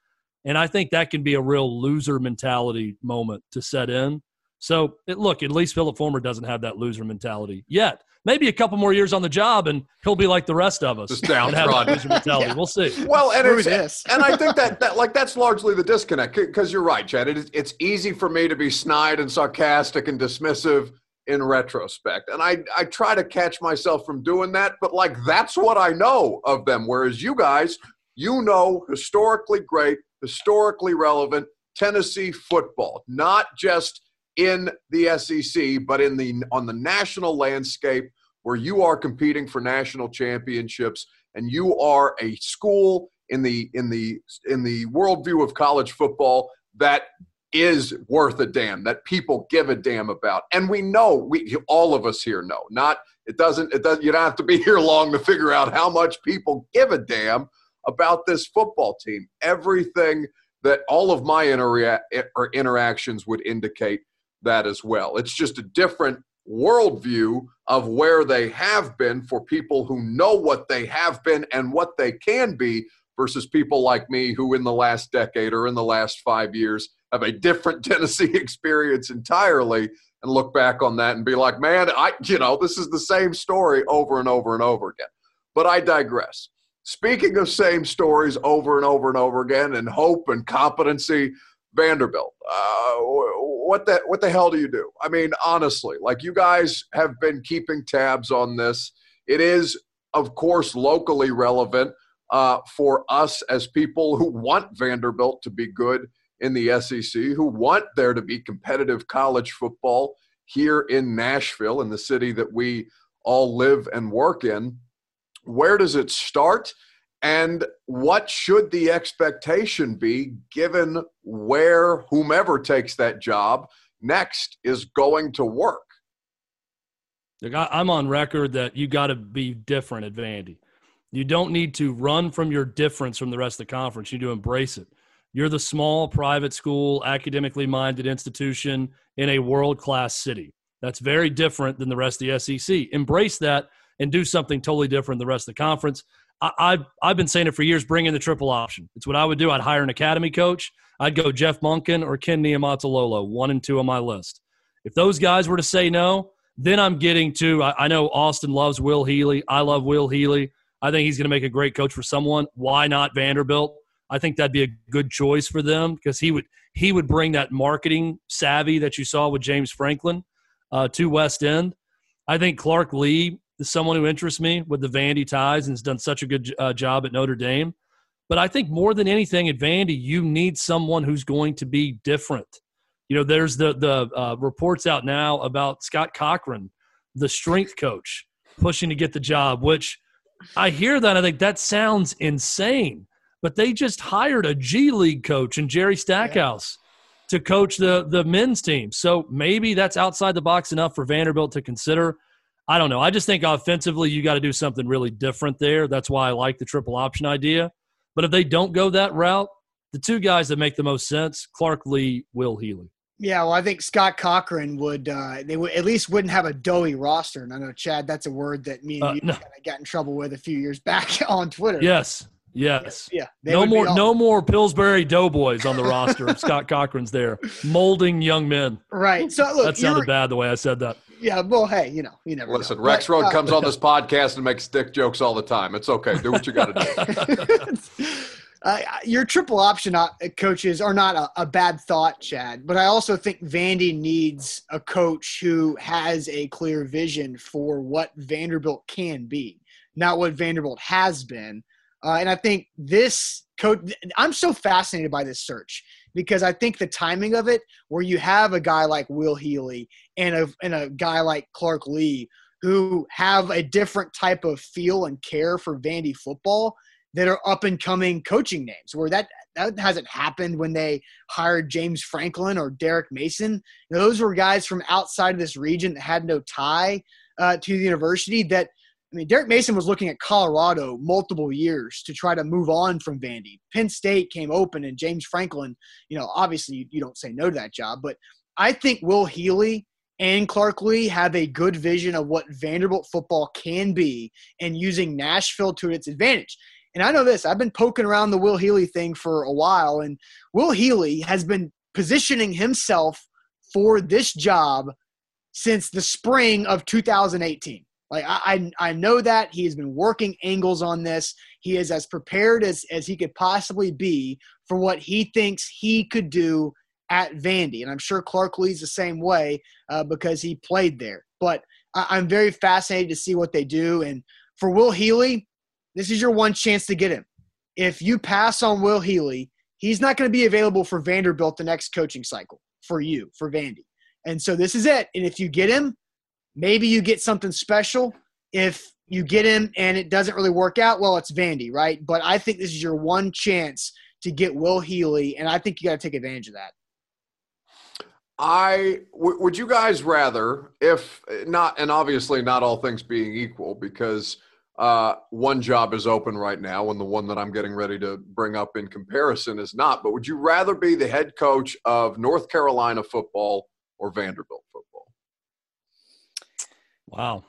And I think that can be a real loser mentality moment to set in. So, it, look, at least Phillip Fulmer doesn't have that loser mentality yet. Maybe a couple more years on the job, and he'll be like the rest of us. Just downtrodden. Loser mentality. yeah. We'll see. Well, and it's, and I think that, that like that's largely the disconnect because you're right, Chad. It is, it's easy for me to be snide and sarcastic and dismissive in retrospect, and I I try to catch myself from doing that. But like that's what I know of them. Whereas you guys, you know, historically great, historically relevant Tennessee football, not just in the SEC, but in the on the national landscape where you are competing for national championships and you are a school in the in the in the worldview of college football that is worth a damn that people give a damn about and we know we all of us here know not it doesn't it doesn't you don't have to be here long to figure out how much people give a damn about this football team everything that all of my intera- or er, interactions would indicate that as well. It's just a different worldview of where they have been for people who know what they have been and what they can be versus people like me who in the last decade or in the last five years have a different Tennessee experience entirely and look back on that and be like, man, I, you know, this is the same story over and over and over again. But I digress. Speaking of same stories over and over and over again and hope and competency, Vanderbilt, uh, what the what the hell do you do? I mean, honestly, like you guys have been keeping tabs on this. It is, of course, locally relevant uh, for us as people who want Vanderbilt to be good in the SEC, who want there to be competitive college football here in Nashville, in the city that we all live and work in. Where does it start? And what should the expectation be given where whomever takes that job next is going to work? I'm on record that you got to be different at Vandy. You don't need to run from your difference from the rest of the conference. You need to embrace it. You're the small private school, academically minded institution in a world class city. That's very different than the rest of the SEC. Embrace that and do something totally different than the rest of the conference. I, have I've been saying it for years. Bring in the triple option. It's what I would do. I'd hire an academy coach. I'd go Jeff Monken or Ken Niumatalolo, one and two on my list. If those guys were to say no, then I'm getting to. I, I know Austin loves Will Healy. I love Will Healy. I think he's going to make a great coach for someone. Why not Vanderbilt? I think that'd be a good choice for them because he would he would bring that marketing savvy that you saw with James Franklin uh, to West End. I think Clark Lea is someone who interests me with the Vandy ties and has done such a good uh, job at Notre Dame. But I think more than anything at Vandy, you need someone who's going to be different. You know, there's the the uh, reports out now about Scott Cochran, the strength coach, pushing to get the job. Which I hear that I think that sounds insane. But they just hired a G League coach and Jerry Stackhouse yeah. to coach the the men's team. So maybe that's outside the box enough for Vanderbilt to consider. I don't know. I just think offensively, you got to do something really different there. That's why I like the triple option idea. But if they don't go that route, the two guys that make the most sense, Clark Lea, Will Healy. Yeah, well, I think Scott Cochran would. Uh, they would at least wouldn't have a doughy roster. And I know Chad, that's a word that me and uh, you no. got in trouble with a few years back on Twitter. Yes, yes. Yeah. No more, all- no more Pillsbury Doughboys on the roster. Scott Cochran's there, molding young men. Right. So look, that sounded bad the way I said that. Yeah, well, hey, you know, you never listen. Know. Road uh, comes on this podcast and makes dick jokes all the time. It's okay. Do what you got to do. uh, your triple option uh, coaches are not a, a, bad thought, Chad. But I also think Vandy needs a coach who has a clear vision for what Vanderbilt can be, not what Vanderbilt has been. Uh, and I think this coach, I'm so fascinated by this search because I think the timing of it, where you have a guy like Will Healy and a and a guy like Clark Lea who have a different type of feel and care for Vandy football that are up and coming coaching names where that that hasn't happened when they hired James Franklin or Derek Mason. Those were guys from outside of this region that had no tie uh, to the university that – I mean, Derek Mason was looking at Colorado multiple years to try to move on from Vandy. Penn State came open, and James Franklin, you know, obviously you, you don't say no to that job, but I think Will Healy and Clark Lea have a good vision of what Vanderbilt football can be and using Nashville to its advantage. And I know this, I've been poking around the Will Healy thing for a while, and Will Healy has been positioning himself for this job since the spring of 2018. Like I, I know that he has been working angles on this. He is as prepared as as he could possibly be for what he thinks he could do at Vandy, and I'm sure Clark Lea's the same way uh, because he played there. But I, am very fascinated to see what they do. And for Will Healy, this is your one chance to get him. If you pass on Will Healy, he's not going to be available for Vanderbilt the next coaching cycle for you for Vandy. And so this is it. And if you get him, Maybe you get something special. If you get him and it doesn't really work out, well, it's Vandy, right? But I think this is your one chance to get Will Healy, and I think you got to take advantage of that. I w- would you guys rather, if not, and obviously not all things being equal, because uh, one job is open right now, and the one that I'm getting ready to bring up in comparison is not. But would you rather be the head coach of North Carolina football or Vanderbilt football? Wow,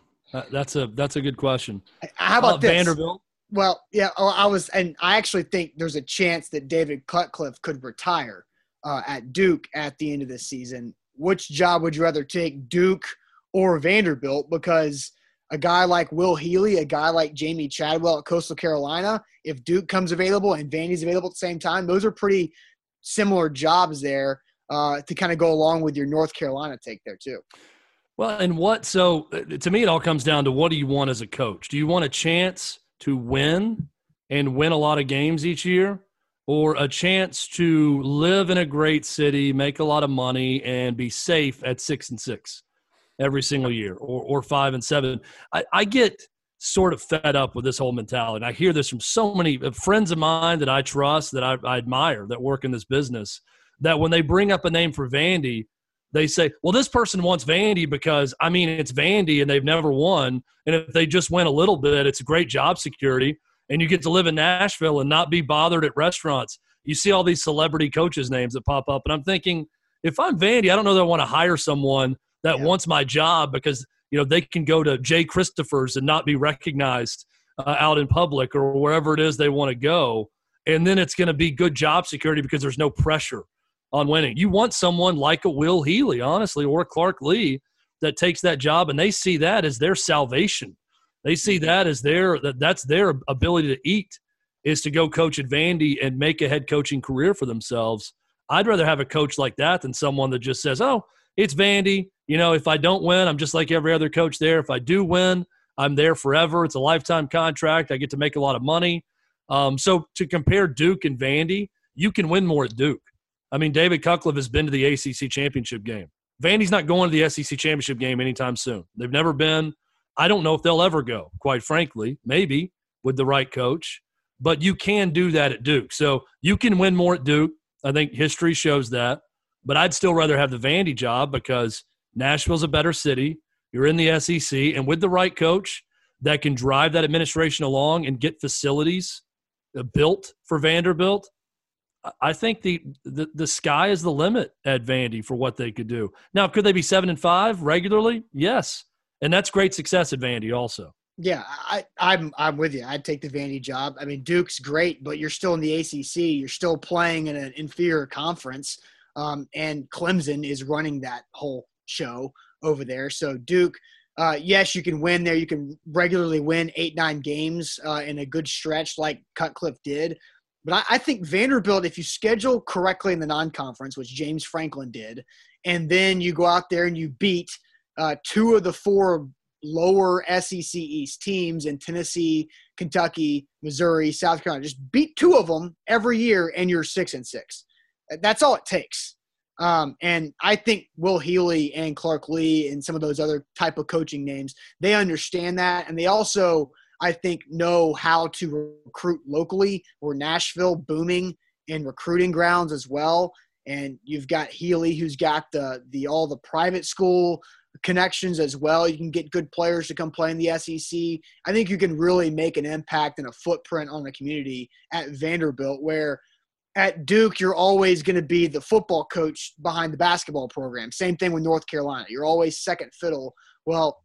that's a that's a good question. How about uh? Vanderbilt? Well, yeah, oh, I was, and I actually think there's a chance that David Cutcliffe could retire uh, at Duke at the end of this season. Which job would you rather take, Duke or Vanderbilt? Because a guy like Will Healy, a guy like Jamey Chadwell at Coastal Carolina, if Duke comes available and Vandy's available at the same time, those are pretty similar jobs there uh, to kind of go along with your North Carolina take there too. Well, and what? So uh, to me, it all comes down to what do you want as a coach? Do you want a chance to win and win a lot of games each year, or a chance to live in a great city, make a lot of money, and be safe at six and six every single year, or or five and seven? I, I get sort of fed up with this whole mentality. And I hear this from so many uh, friends of mine that I trust, that I, I admire, that work in this business. That when they bring up a name for Vandy, they say, well, this person wants Vandy because, I mean, it's Vandy and they've never won. And if they just win a little bit, it's great job security. And you get to live in Nashville and not be bothered at restaurants. You see all these celebrity coaches' names that pop up. And I'm thinking, if I'm Vandy, I don't know that I want to hire someone that yeah. wants my job because, you know, they can go to Jay Christopher's and not be recognized uh, out in public or wherever it is they want to go. And then it's going to be good job security because there's no pressure on winning. You want someone like a Will Healy, honestly, or Clark Lea that takes that job and they see that as their salvation. They see mm-hmm. that as their that that's their ability to eat is to go coach at Vandy and make a head coaching career for themselves. I'd rather have a coach like that than someone that just says, "Oh, it's Vandy. You know, if I don't win, I'm just like every other coach there. If I do win, I'm there forever. It's a lifetime contract. I get to make a lot of money." Um, so to compare Duke and Vandy, you can win more at Duke. I mean, David Cutcliffe has been to the ACC championship game. Vandy's not going to the SEC championship game anytime soon. They've never been. I don't know if they'll ever go, quite frankly, maybe with the right coach. But you can do that at Duke. So you can win more at Duke. I think history shows that. But I'd still rather have the Vandy job because Nashville's a better city. You're in the SEC. And with the right coach that can drive that administration along and get facilities uh, built for Vanderbilt, I think the, the the sky is the limit at Vandy for what they could do. Now, could they be seven and five regularly? Yes, and that's great success at Vandy also. Yeah, I, I'm I'm with you. I'd take the Vandy job. I mean, Duke's great, but you're still in the ACC. You're still playing in an inferior conference, um, and Clemson is running that whole show over there. So Duke, uh, yes, you can win there. You can regularly win eight nine games uh, in a good stretch, like Cutcliffe did. But I, I think Vanderbilt, if you schedule correctly in the non-conference, which James Franklin did, and then you go out there and you beat uh, two of the four lower SEC East teams in Tennessee, Kentucky, Missouri, South Carolina. Just beat two of them every year, and you're six and six. That's all it takes. Um, and I think Will Healy and Clark Lea and some of those other type of coaching names, they understand that, and they also, I think, know how to recruit locally. We're Nashville booming in recruiting grounds as well. And you've got Healy, who's got the the all the private school connections as well. You can get good players to come play in the SEC. I think you can really make an impact and a footprint on the community at Vanderbilt, where at Duke, you're always going to be the football coach behind the basketball program. Same thing with North Carolina. You're always second fiddle. Well,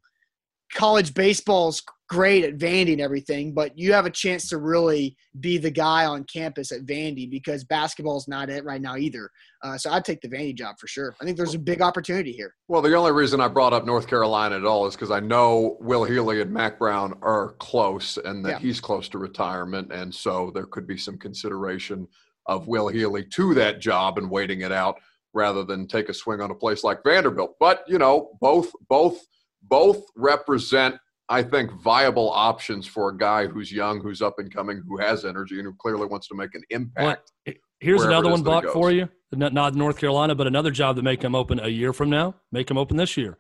college baseball's great at Vandy and everything, but you have a chance to really be the guy on campus at Vandy because basketball's not it right now either. Uh, so I'd take the Vandy job for sure. I think there's a big opportunity here. Well, the only reason I brought up North Carolina at all is because I know Will Healy and Mack Brown are close and that yeah. he's close to retirement. And so there could be some consideration of Will Healy to that job and waiting it out rather than take a swing on a place like Vanderbilt. But, you know, both both both represent I think, viable options for a guy who's young, who's up and coming, who has energy, and who clearly wants to make an impact. Well, here's another one, Buck, for you. Not North Carolina, but another job that may come open a year from now, make him open this year.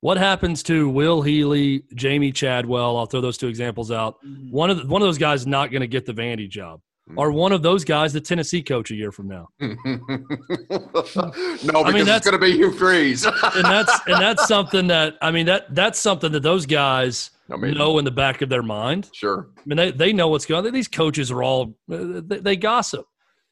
What happens to Will Healy, Jamey Chadwell? I'll throw those two examples out. Mm-hmm. One of the, one of those guys is not going to get the Vandy job. Mm-hmm. Are one of those guys the Tennessee coach a year from now? no, because I mean, it's going to be Hugh Freeze, and that's and that's something that I mean that that's something that those guys I mean, know in the back of their mind. Sure, I mean they, they know what's going on. These coaches are all they, they gossip.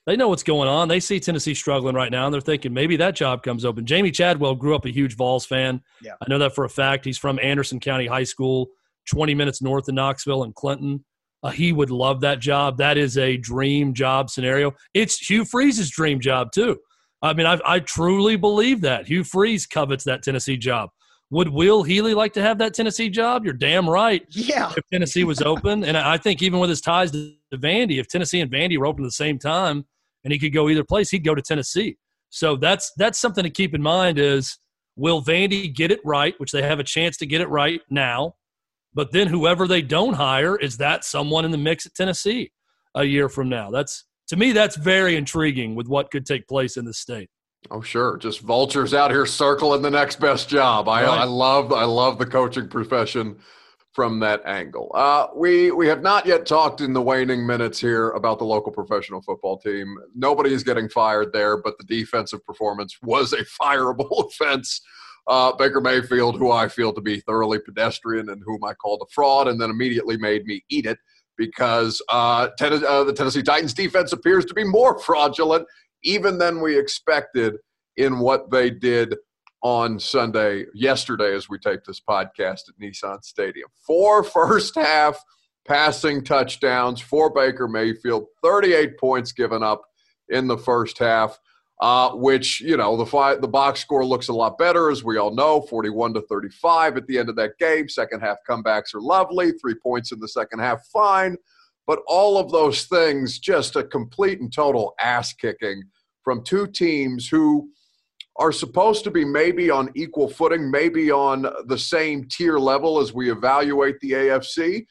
They know what's going on. They see Tennessee struggling right now, and they're thinking maybe that job comes open. Jamey Chadwell grew up a huge Vols fan. Yeah. I know that for a fact. He's from Anderson County High School, 20 minutes north of Knoxville and Clinton. Uh, he would love that job. That is a dream job scenario. It's Hugh Freeze's dream job too. I mean, I, I truly believe that Hugh Freeze covets that Tennessee job. Would Will Healy like to have that Tennessee job? You're damn right. Yeah. If Tennessee was open, and I think even with his ties to Vandy, if Tennessee and Vandy were open at the same time, and he could go either place, he'd go to Tennessee. So that's that's something to keep in mind. Is will Vandy get it right, which they have a chance to get it right now? But then whoever they don't hire is that someone in the mix at Tennessee a year from now. That's to me that's very intriguing with what could take place in the state. Oh sure, just vultures out here circling the next best job. I, right. I love I love the coaching profession from that angle. Uh, we we have not yet talked in the waning minutes here about the local professional football team. Nobody is getting fired there, but the defensive performance was a fireable offense uh, Baker Mayfield, who I feel to be thoroughly pedestrian and whom I called a fraud, and then immediately made me eat it because uh, ten- uh, the Tennessee Titans defense appears to be more fraudulent even than we expected in what they did on Sunday, yesterday, as we tape this podcast at Nissan Stadium. Four first half passing touchdowns for Baker Mayfield, 38 points given up in the first half uh, which you know the the box score looks a lot better as we all know 41 to 35 at the end of that game. Second half comebacks are lovely. Three points in the second half fine. But all of those things just a complete and total ass kicking from two teams who are supposed to be maybe on equal footing maybe on the same tier level as we evaluate the AFC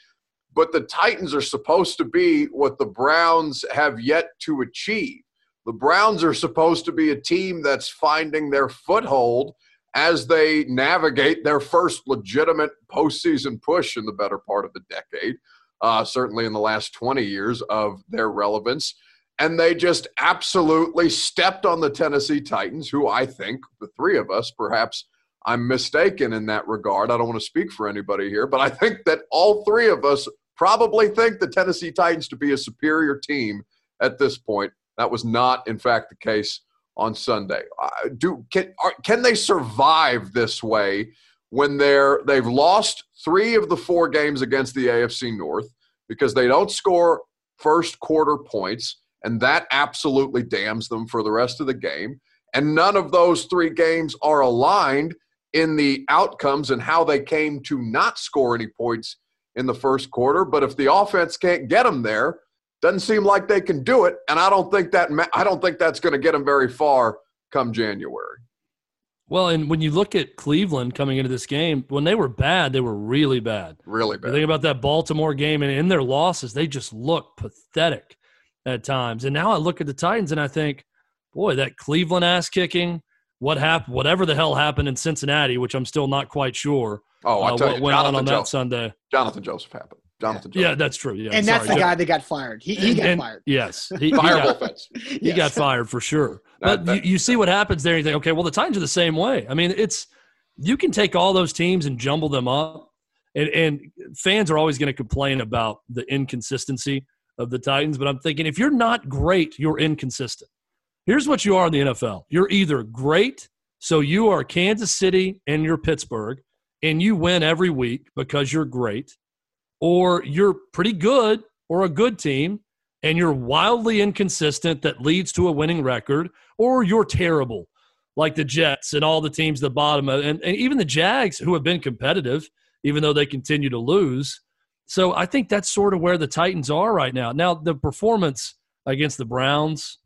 but the Titans are supposed to be what the Browns have yet to achieve the Browns are supposed to be a team that's finding their foothold as they navigate their first legitimate postseason push in the better part of the decade, uh, certainly in the last 20 years of their relevance. And they just absolutely stepped on the Tennessee Titans, who I think, the three of us, perhaps I'm mistaken in that regard. I don't want to speak for anybody here, but I think that all three of us probably think the Tennessee Titans to be a superior team at this point that was not, in fact, the case on Sunday. Uh, do can are, can they survive this way when they're they've lost three of the four games against the AFC North because they don't score first quarter points, and that absolutely damns them for the rest of the game. And none of those three games are aligned in the outcomes and how they came to not score any points in the first quarter. But if the offense can't get them there, doesn't seem like they can do it, and I don't think that I don't think that's going to get them very far come January. Well, and when you look at Cleveland coming into this game, when they were bad, they were really bad. Really bad. You think about that Baltimore game, and in their losses, they just look pathetic at times. And now I look at the Titans and I think, boy, that Cleveland ass kicking, what happened, whatever the hell happened in Cincinnati, which I'm still not quite sure. Oh, I uh, tell what you, went on Johnathan on that Joseph, Sunday. Johnathan Joseph happened. Johnathan Joseph. Yeah, that's true. Yeah, and that's sorry. the guy that got fired. He, he And- got and- fired. Yes, he, he Fireable got, offense. he Yes. got fired for sure. That- But that- you, you see what happens there. And you think, okay, well, the Titans are the same way. I mean, it's you can take all those teams and jumble them up, and, and fans are always going to complain about the inconsistency of the Titans. But I'm thinking, if you're not great, you're inconsistent. Here's what you are in the NFL: you're either great, so you are Kansas City and you're Pittsburgh, and you win every week because you're great, or you're pretty good or a good team and you're wildly inconsistent that leads to a winning record, or you're terrible, like the Jets and all the teams at the bottom, and, and even the Jags, who have been competitive, even though they continue to lose. So I think that's sort of where the Titans are right now. Now, the performance against the Browns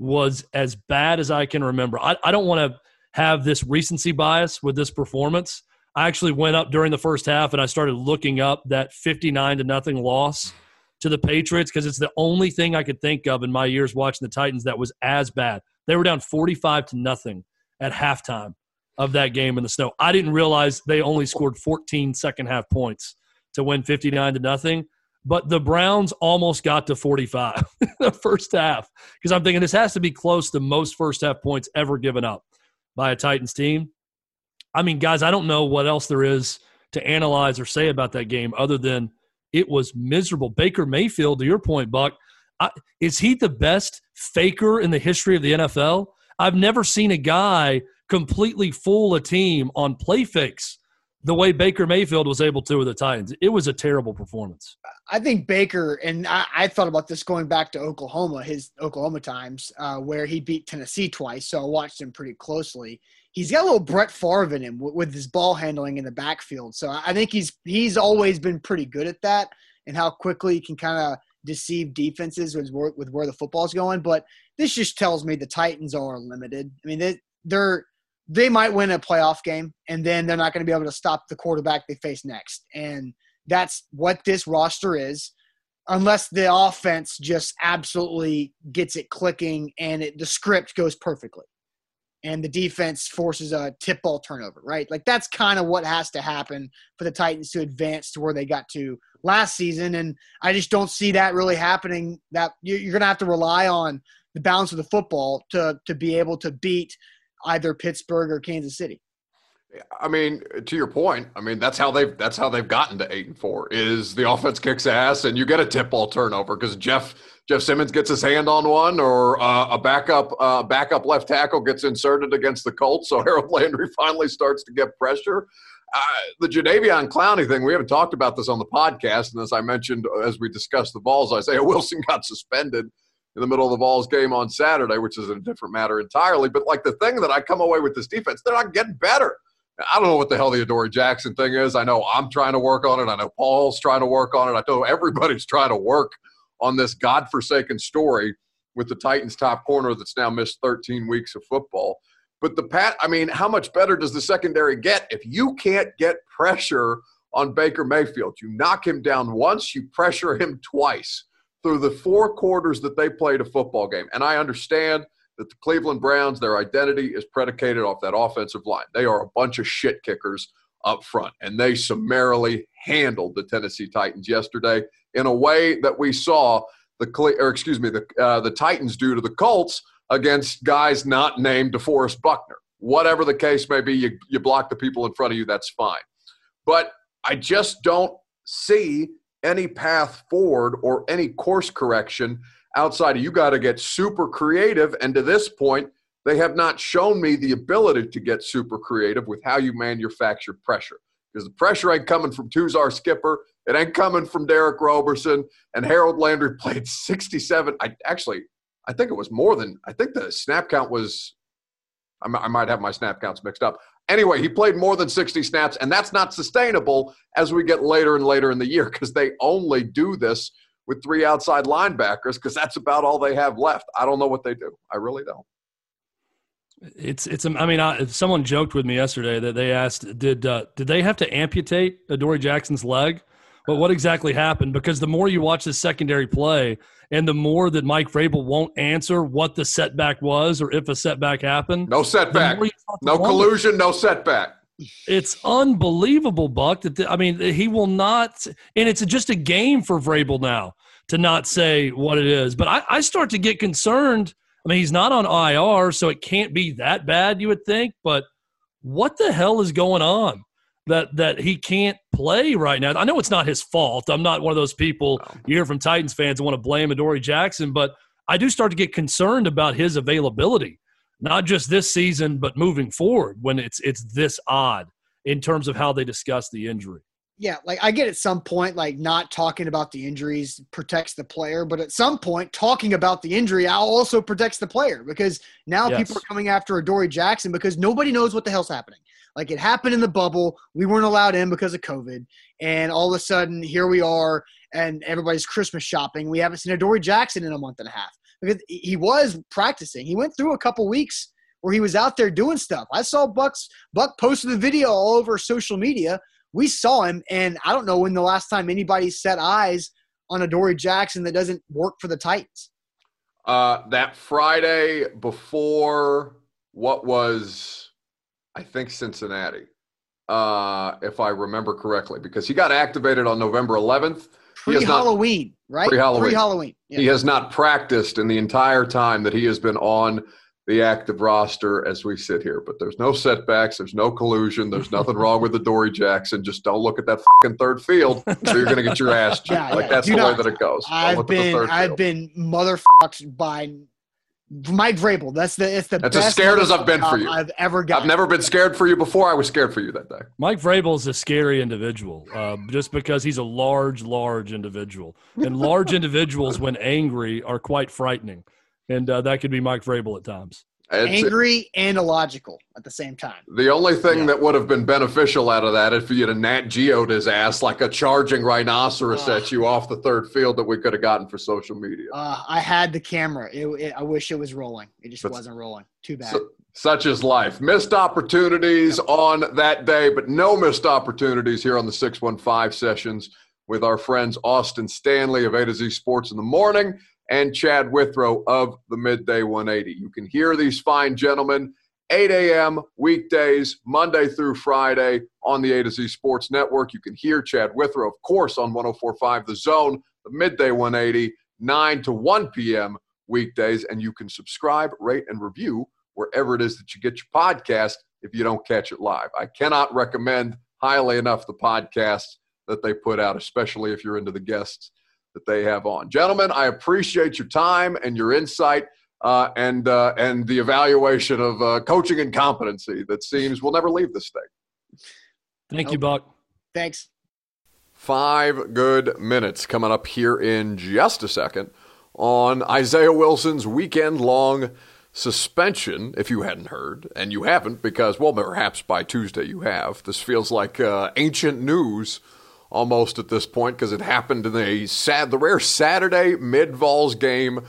was as bad as I can remember. I, I don't want to have this recency bias with this performance. I actually went up during the first half and I started looking up that 59 to nothing loss to the Patriots because it's the only thing I could think of in my years watching the Titans that was as bad. They were down 45 to nothing at halftime of that game in the snow. I didn't realize they only scored 14 second half points to win 59 to nothing. But the Browns almost got to 45 the first half because I'm thinking this has to be close to most first half points ever given up by a Titans team. I mean, guys, I don't know what else there is to analyze or say about that game other than it was miserable. Baker Mayfield, to your point, Buck, I, is he the best faker in the history of the NFL? I've never seen a guy completely fool a team on play fakes the way Baker Mayfield was able to with the Titans. It was a terrible performance. I think Baker, and I, I thought about this going back to Oklahoma, his Oklahoma times, uh, where he beat Tennessee twice. So I watched him pretty closely. He's got a little Brett Favre in him with, with his ball handling in the backfield. So I think he's he's always been pretty good at that and how quickly he can kind of deceive defenses with where, with where the football's going. But this just tells me the Titans are limited. I mean, they, they're they might win a playoff game, and then they're not going to be able to stop the quarterback they face next. And that's what this roster is, unless the offense just absolutely gets it clicking and it, the script goes perfectly. And the defense forces a tip ball turnover, right? Like that's kind of what has to happen for the Titans to advance to where they got to last season. And I just don't see that really happening. That you- you're going to have to rely on the balance of the football to to be able to beat either Pittsburgh or Kansas City. I mean, to your point, I mean that's how they've that's how they've gotten to eight and four is the offense kicks ass and you get a tip ball turnover because Jeff Jeff Simmons gets his hand on one or uh, a backup uh, backup left tackle gets inserted against the Colts, so Harold Landry finally starts to get pressure. Uh, the Jadeveon Clowney thing, we haven't talked about this on the podcast, and as I mentioned as we discussed the Vols, Isaiah Wilson got suspended in the middle of the Vols game on Saturday, which is a different matter entirely. But like the thing that I come away with this defense, they're not getting better. I don't know what the hell the Adoree Jackson thing is. I know I'm trying to work on it. I know Paul's trying to work on it. I know everybody's trying to work on this godforsaken story with the Titans top corner that's now missed 13 weeks of football. But the Pat, I mean, how much better does the secondary get if you can't get pressure on Baker Mayfield? You knock him down once, you pressure him twice through the four quarters that they played a football game. And I understand that the Cleveland Browns, their identity is predicated off that offensive line. They are a bunch of shit kickers up front, and they summarily handled the Tennessee Titans yesterday in a way that we saw the or excuse me the uh, the Titans do to the Colts against guys not named DeForest Buckner. Whatever the case may be, you you block the people in front of you. That's fine, but I just don't see any path forward or any course correction outside of you got to get super creative. And to this point, they have not shown me the ability to get super creative with how you manufacture pressure. Because the pressure ain't coming from Tuzar Skipper. It ain't coming from Derick Roberson. And Harold Landry played 67. I actually, I think it was more than, I think the snap count was, I might have my snap counts mixed up. Anyway, he played more than 60 snaps, and that's not sustainable as we get later and later in the year because they only do this with three outside linebackers because that's about all they have left. I don't know what they do. I really don't. It's it's. I mean, I, someone joked with me yesterday that they asked, did uh, did they have to amputate Adoree Jackson's leg But what exactly happened? Because the more you watch the secondary play, and the more that Mike Vrabel won't answer what the setback was or if a setback happened, no setback, no collusion, no setback. It's unbelievable, Buck. That the, I mean, he will not, and it's just a game for Vrabel now to not say what it is. But I, I start to get concerned. I mean, he's not on IR, so it can't be that bad, you would think. But what the hell is going on? That that he can't play right now. I know it's not his fault. I'm not one of those people you hear from Titans fans who want to blame Adoree Jackson, but I do start to get concerned about his availability, not just this season, but moving forward when it's it's this odd in terms of how they discuss the injury. Yeah, like I get at some point, like not talking about the injuries protects the player, but at some point, talking about the injury also protects the player because now yes. people are coming after Adoree Jackson because nobody knows what the hell's happening. Like it happened in the bubble. We weren't allowed in because of COVID. And all of a sudden, here we are, and everybody's Christmas shopping. We haven't seen Adoree Jackson in a month and a half because he was practicing. He went through a couple weeks where he was out there doing stuff. I saw Bucks Buck posted the video all over social media. We saw him, and I don't know when the last time anybody set eyes on Adoree Jackson that doesn't work for the Titans. Uh, that Friday before what was I think Cincinnati, uh, if I remember correctly, because he got activated on November 11th. Pre Halloween, right? Pre Halloween. Pre Halloween. Yeah. He has not practiced in the entire time that he has been on the active roster as we sit here. But there's no setbacks. There's no collusion. There's nothing wrong with Adoree Jackson. Just don't look at that fucking third field, so you're going to get your ass. Yeah, like yeah. that's Do the not, way that it goes. I've been I've been motherfucked by Mike Vrabel. That's the it's the That's as scared as I've been for you. I've ever got. I've never been scared for you before. I was scared for you that day. Mike Vrabel is a scary individual, uh, just because he's a large, large individual, and large individuals, when angry, are quite frightening, and uh, that could be Mike Vrabel at times. It's, angry and illogical at the same time. The only thing yeah. that would have been beneficial out of that, if you had a Nat Geo'd his ass like a charging rhinoceros uh, at you off the third field, that we could have gotten for social media. Uh, I had the camera. It, it, I wish it was rolling. It just but, wasn't rolling. Too bad. So, such is life. Missed opportunities yep. on that day, but no missed opportunities here on the 615 sessions with our friends Austin Stanley of A to Z Sports in the morning and Chad Withrow of the Midday 180. You can hear these fine gentlemen 8 a.m. weekdays, Monday through Friday on the A to Z Sports Network. You can hear Chad Withrow, of course, on 1045 The Zone, the Midday 180, 9 to 1 p.m. weekdays. And you can subscribe, rate, and review wherever it is that you get your podcast if you don't catch it live. I cannot recommend highly enough the podcasts that they put out, especially if you're into the guests that they have on. Gentlemen, I appreciate your time and your insight uh, and uh, and the evaluation of uh, coaching and competency that seems will never leave the state. Thank you, Buck. Thanks. Five good minutes coming up here in just a second on Isaiah Wilson's weekend long suspension, if you hadn't heard, and you haven't because, well, perhaps by Tuesday you have. This feels like uh, ancient news almost at this point because it happened in the sad, the rare Saturday mid Vols game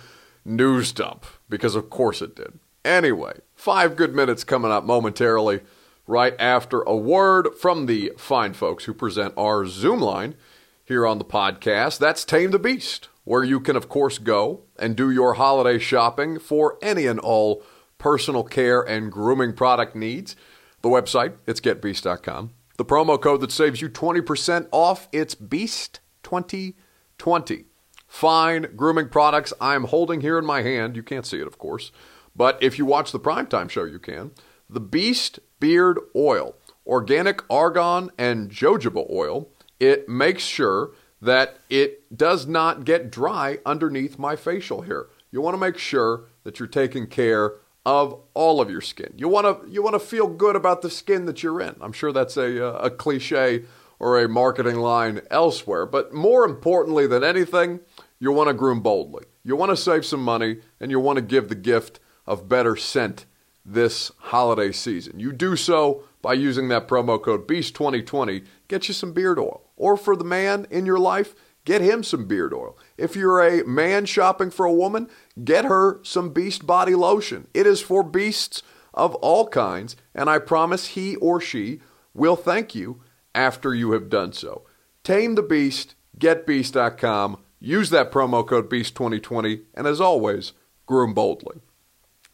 news dump because of course it did. Anyway, five good minutes coming up momentarily right after a word from the fine folks who present our Zoom line here on the podcast. That's Tame the Beast, where you can, of course, go and do your holiday shopping for any and all personal care and grooming product needs. The website, it's getbeast.com. The promo code that saves you 20% off, it's BEAST2020. Fine grooming products I'm holding here in my hand. You can't see it, of course. But if you watch the primetime show, you can. The Beast Beard Oil, organic argan and jojoba oil. It makes sure that it does not get dry underneath my facial hair. You want to make sure that you're taking care of all of your skin. You want to you want to feel good about the skin that you're in. I'm sure that's a a cliche or a marketing line elsewhere, but more importantly than anything, you want to groom boldly. You want to save some money and you want to give the gift of better scent this holiday season. You do so by using that promo code BEAST2020. Get you some beard oil. Or for the man in your life, get him some beard oil. If you're a man shopping for a woman, get her some Beast body lotion. It is for beasts of all kinds, and I promise he or she will thank you after you have done so. Tame the Beast, getbeast.com. Use that promo code BEAST2020, and as always, groom boldly.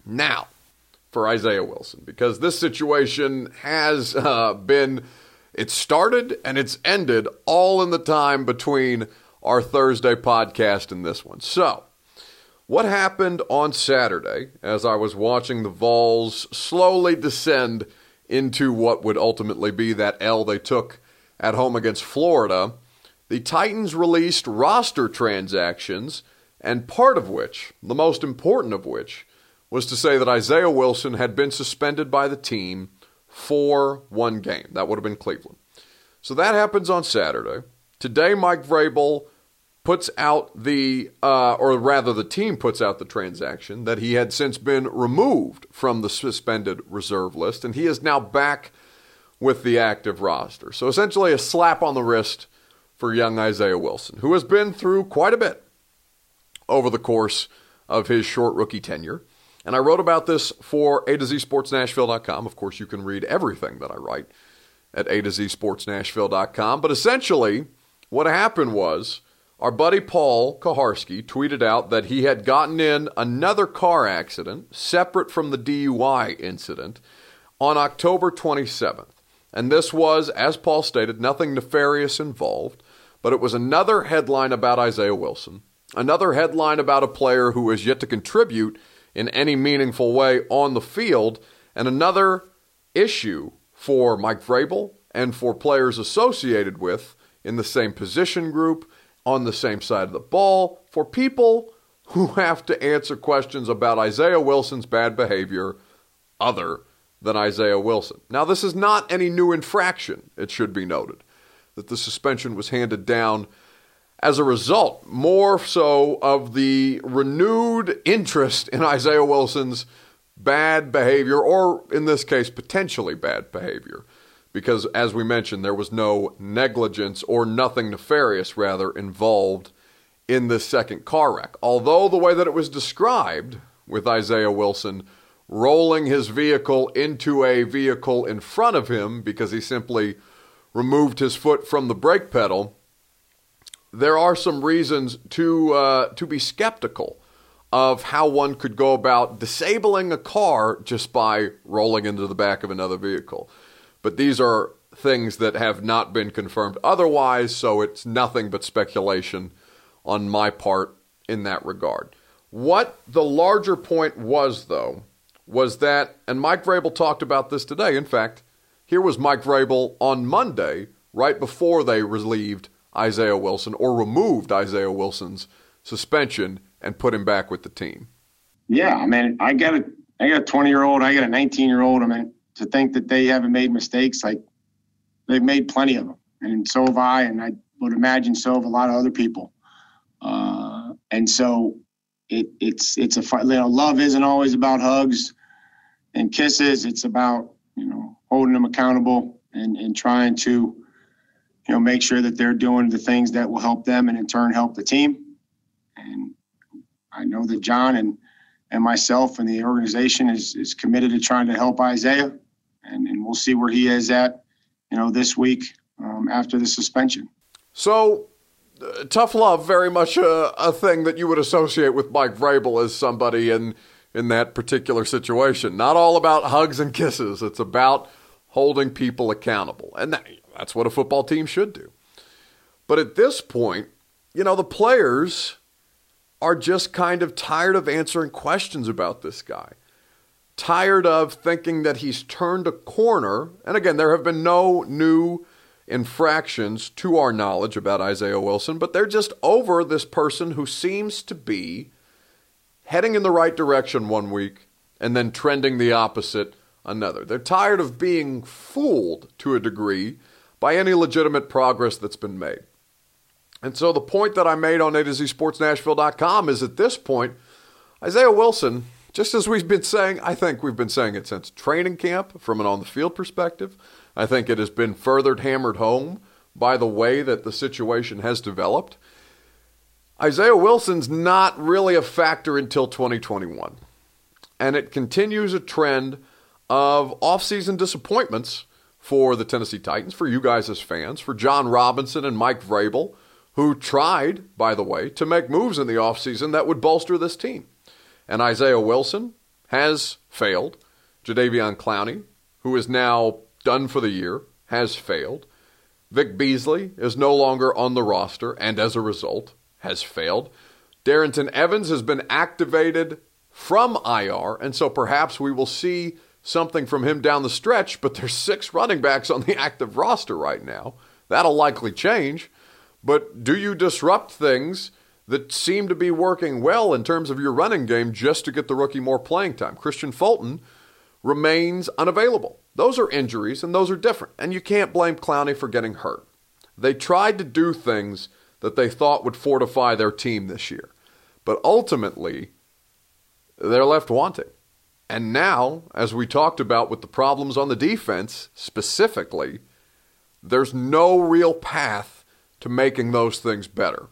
Now, for Isaiah Wilson, because this situation has uh, been, it started and it's ended all in the time between our Thursday podcast and this one. So, what happened on Saturday as I was watching the Vols slowly descend into what would ultimately be that L they took at home against Florida? The Titans released roster transactions, and part of which, the most important of which, was to say that Isaiah Wilson had been suspended by the team for one game. That would have been Cleveland. So that happens on Saturday. Today, Mike Vrabel puts out the, uh, or rather, the team puts out the transaction that he had since been removed from the suspended reserve list, and he is now back with the active roster. So essentially, a slap on the wrist for young Isaiah Wilson, who has been through quite a bit over the course of his short rookie tenure. And I wrote about this for A to Z Sports Nashville.com. Of course, you can read everything that I write at A to Z Sports Nashville.com. But essentially, what happened was our buddy Paul Kuharsky tweeted out that he had gotten in another car accident separate from the DUI incident on October 27th. And this was, as Paul stated, nothing nefarious involved, but it was another headline about Isaiah Wilson, another headline about a player who has yet to contribute in any meaningful way on the field, and another issue for Mike Vrabel and for players associated with in the same position group, on the same side of the ball, for people who have to answer questions about Isaiah Wilson's bad behavior other than Isaiah Wilson. Now, this is not any new infraction, it should be noted, that the suspension was handed down as a result, more so of the renewed interest in Isaiah Wilson's bad behavior, or in this case, potentially bad behavior. Because, as we mentioned, there was no negligence or nothing nefarious, rather, involved in this second car wreck. Although the way that it was described with Isaiah Wilson rolling his vehicle into a vehicle in front of him because he simply removed his foot from the brake pedal there are some reasons to uh, to be skeptical of how one could go about disabling a car just by rolling into the back of another vehicle. But these are things that have not been confirmed otherwise, so it's nothing but speculation on my part in that regard. What the larger point was, though, was that, and Mike Vrabel talked about this today. In fact, here was Mike Vrabel on Monday, right before they relieved Isaiah Wilson or removed Isaiah Wilson's suspension and put him back with the team? Yeah, I mean, I got a I got a 20 year old, I got a 19 year old. I mean, to think that they haven't made mistakes, like they've made plenty of them, and so have I, and I would imagine so have a lot of other people. Uh, and so it, it's it's a you know love isn't always about hugs and kisses. It's about you know holding them accountable and and trying to you know, make sure that they're doing the things that will help them and in turn help the team. And I know that Jon and and myself and the organization is is committed to trying to help Isaiah, and, and we'll see where he is at, you know, this week um, after the suspension. So. Uh, tough love, very much a, a thing that you would associate with Mike Vrabel as somebody in in that particular situation. Not all about hugs and kisses. It's about holding people accountable, and that, that's what a football team should do. But at this point, you know, the players are just kind of tired of answering questions about this guy. Tired of thinking that he's turned a corner. And again, there have been no new infractions to our knowledge about Isaiah Wilson, but they're just over this person who seems to be heading in the right direction one week and then trending the opposite another. They're tired of being fooled to a degree by any legitimate progress that's been made. And so the point that I made on A to Z SportsNashville.com is at this point, Isaiah Wilson, just as we've been saying, I think we've been saying it since training camp from an on the field perspective. I think it has been furthered hammered home by the way that the situation has developed. Isaiah Wilson's not really a factor until 2021. And it continues a trend of offseason disappointments for the Tennessee Titans, for you guys as fans, for Jon Robinson and Mike Vrabel, who tried, by the way, to make moves in the offseason that would bolster this team. And Isaiah Wilson has failed. Jadeveon Clowney, who is now done for the year, has failed. Vic Beasley is no longer on the roster and as a result has failed. Darrynton Evans has been activated from IR, and so perhaps we will see something from him down the stretch, but there's six running backs on the active roster right now. That'll likely change. But do you disrupt things that seem to be working well in terms of your running game just to get the rookie more playing time? Kristian Fulton remains unavailable. Those are injuries and those are different. And you can't blame Clowney for getting hurt. They tried to do things that they thought would fortify their team this year. But ultimately, they're left wanting. And now, as we talked about with the problems on the defense specifically, there's no real path to making those things better.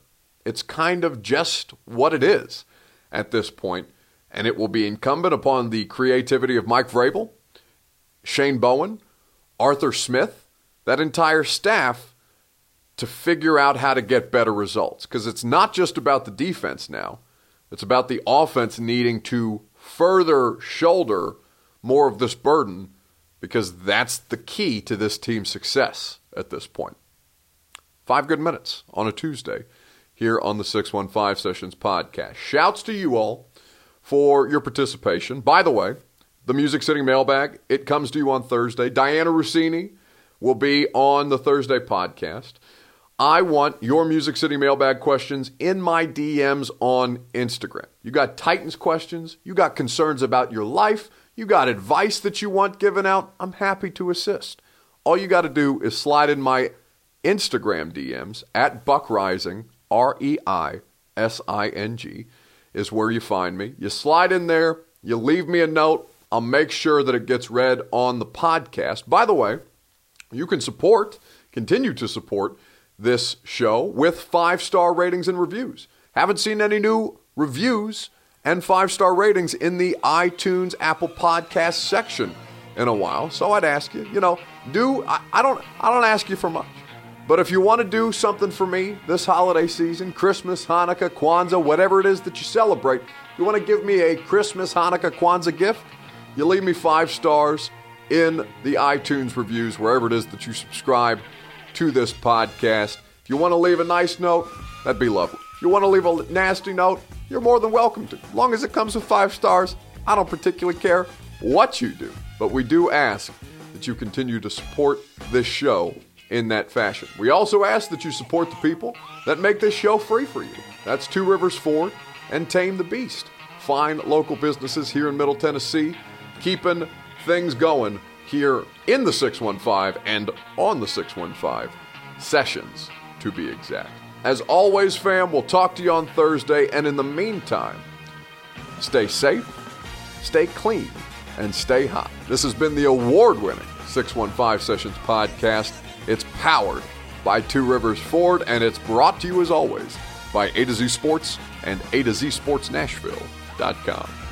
It's kind of just what it is at this point, and it will be incumbent upon the creativity of Mike Vrabel, Shane Bowen, Arthur Smith, that entire staff to figure out how to get better results. Because it's not just about the defense now, it's about the offense needing to further shoulder more of this burden because that's the key to this team's success at this point. Five good minutes on a Tuesday here on the 615 Sessions podcast. Shouts to you all for your participation. By the way, the Music City mailbag, it comes to you on Thursday. Dianna Russini will be on the Thursday podcast. I want your Music City mailbag questions in my DMs on Instagram. You got Titans questions, you got concerns about your life, you got advice that you want given out. I'm happy to assist. All you got to do is slide in my Instagram DMs at Buck Reising, R E I S I N G, is where you find me. You slide in there, you leave me a note. I'll make sure that it gets read on the podcast. By the way, you can support, continue to support this show with five star ratings and reviews. Haven't seen any new reviews and five star ratings in the iTunes Apple Podcast section in a while. So I'd ask you, you know, do I, I don't I don't ask you for much. But if you want to do something for me this holiday season, Christmas, Hanukkah, Kwanzaa, whatever it is that you celebrate, you want to give me a Christmas, Hanukkah, Kwanzaa gift, you leave me five stars in the iTunes reviews, wherever it is that you subscribe to this podcast. If you want to leave a nice note, that'd be lovely. If you want to leave a nasty note, you're more than welcome to. As long as it comes with five stars, I don't particularly care what you do. But we do ask that you continue to support this show in that fashion. We also ask that you support the people that make this show free for you. That's Two Rivers Ford and Tame the Beast. Fine local businesses here in Middle Tennessee, keeping things going here in the 615 and on the 615 sessions, to be exact. As always, fam, we'll talk to you on Thursday, and in the meantime, stay safe, stay clean, and stay hot. This has been the award winning 615 Sessions podcast. It's powered by Two Rivers Ford, and it's brought to you as always by A to Z Sports and A to Z Sports Nashville.com.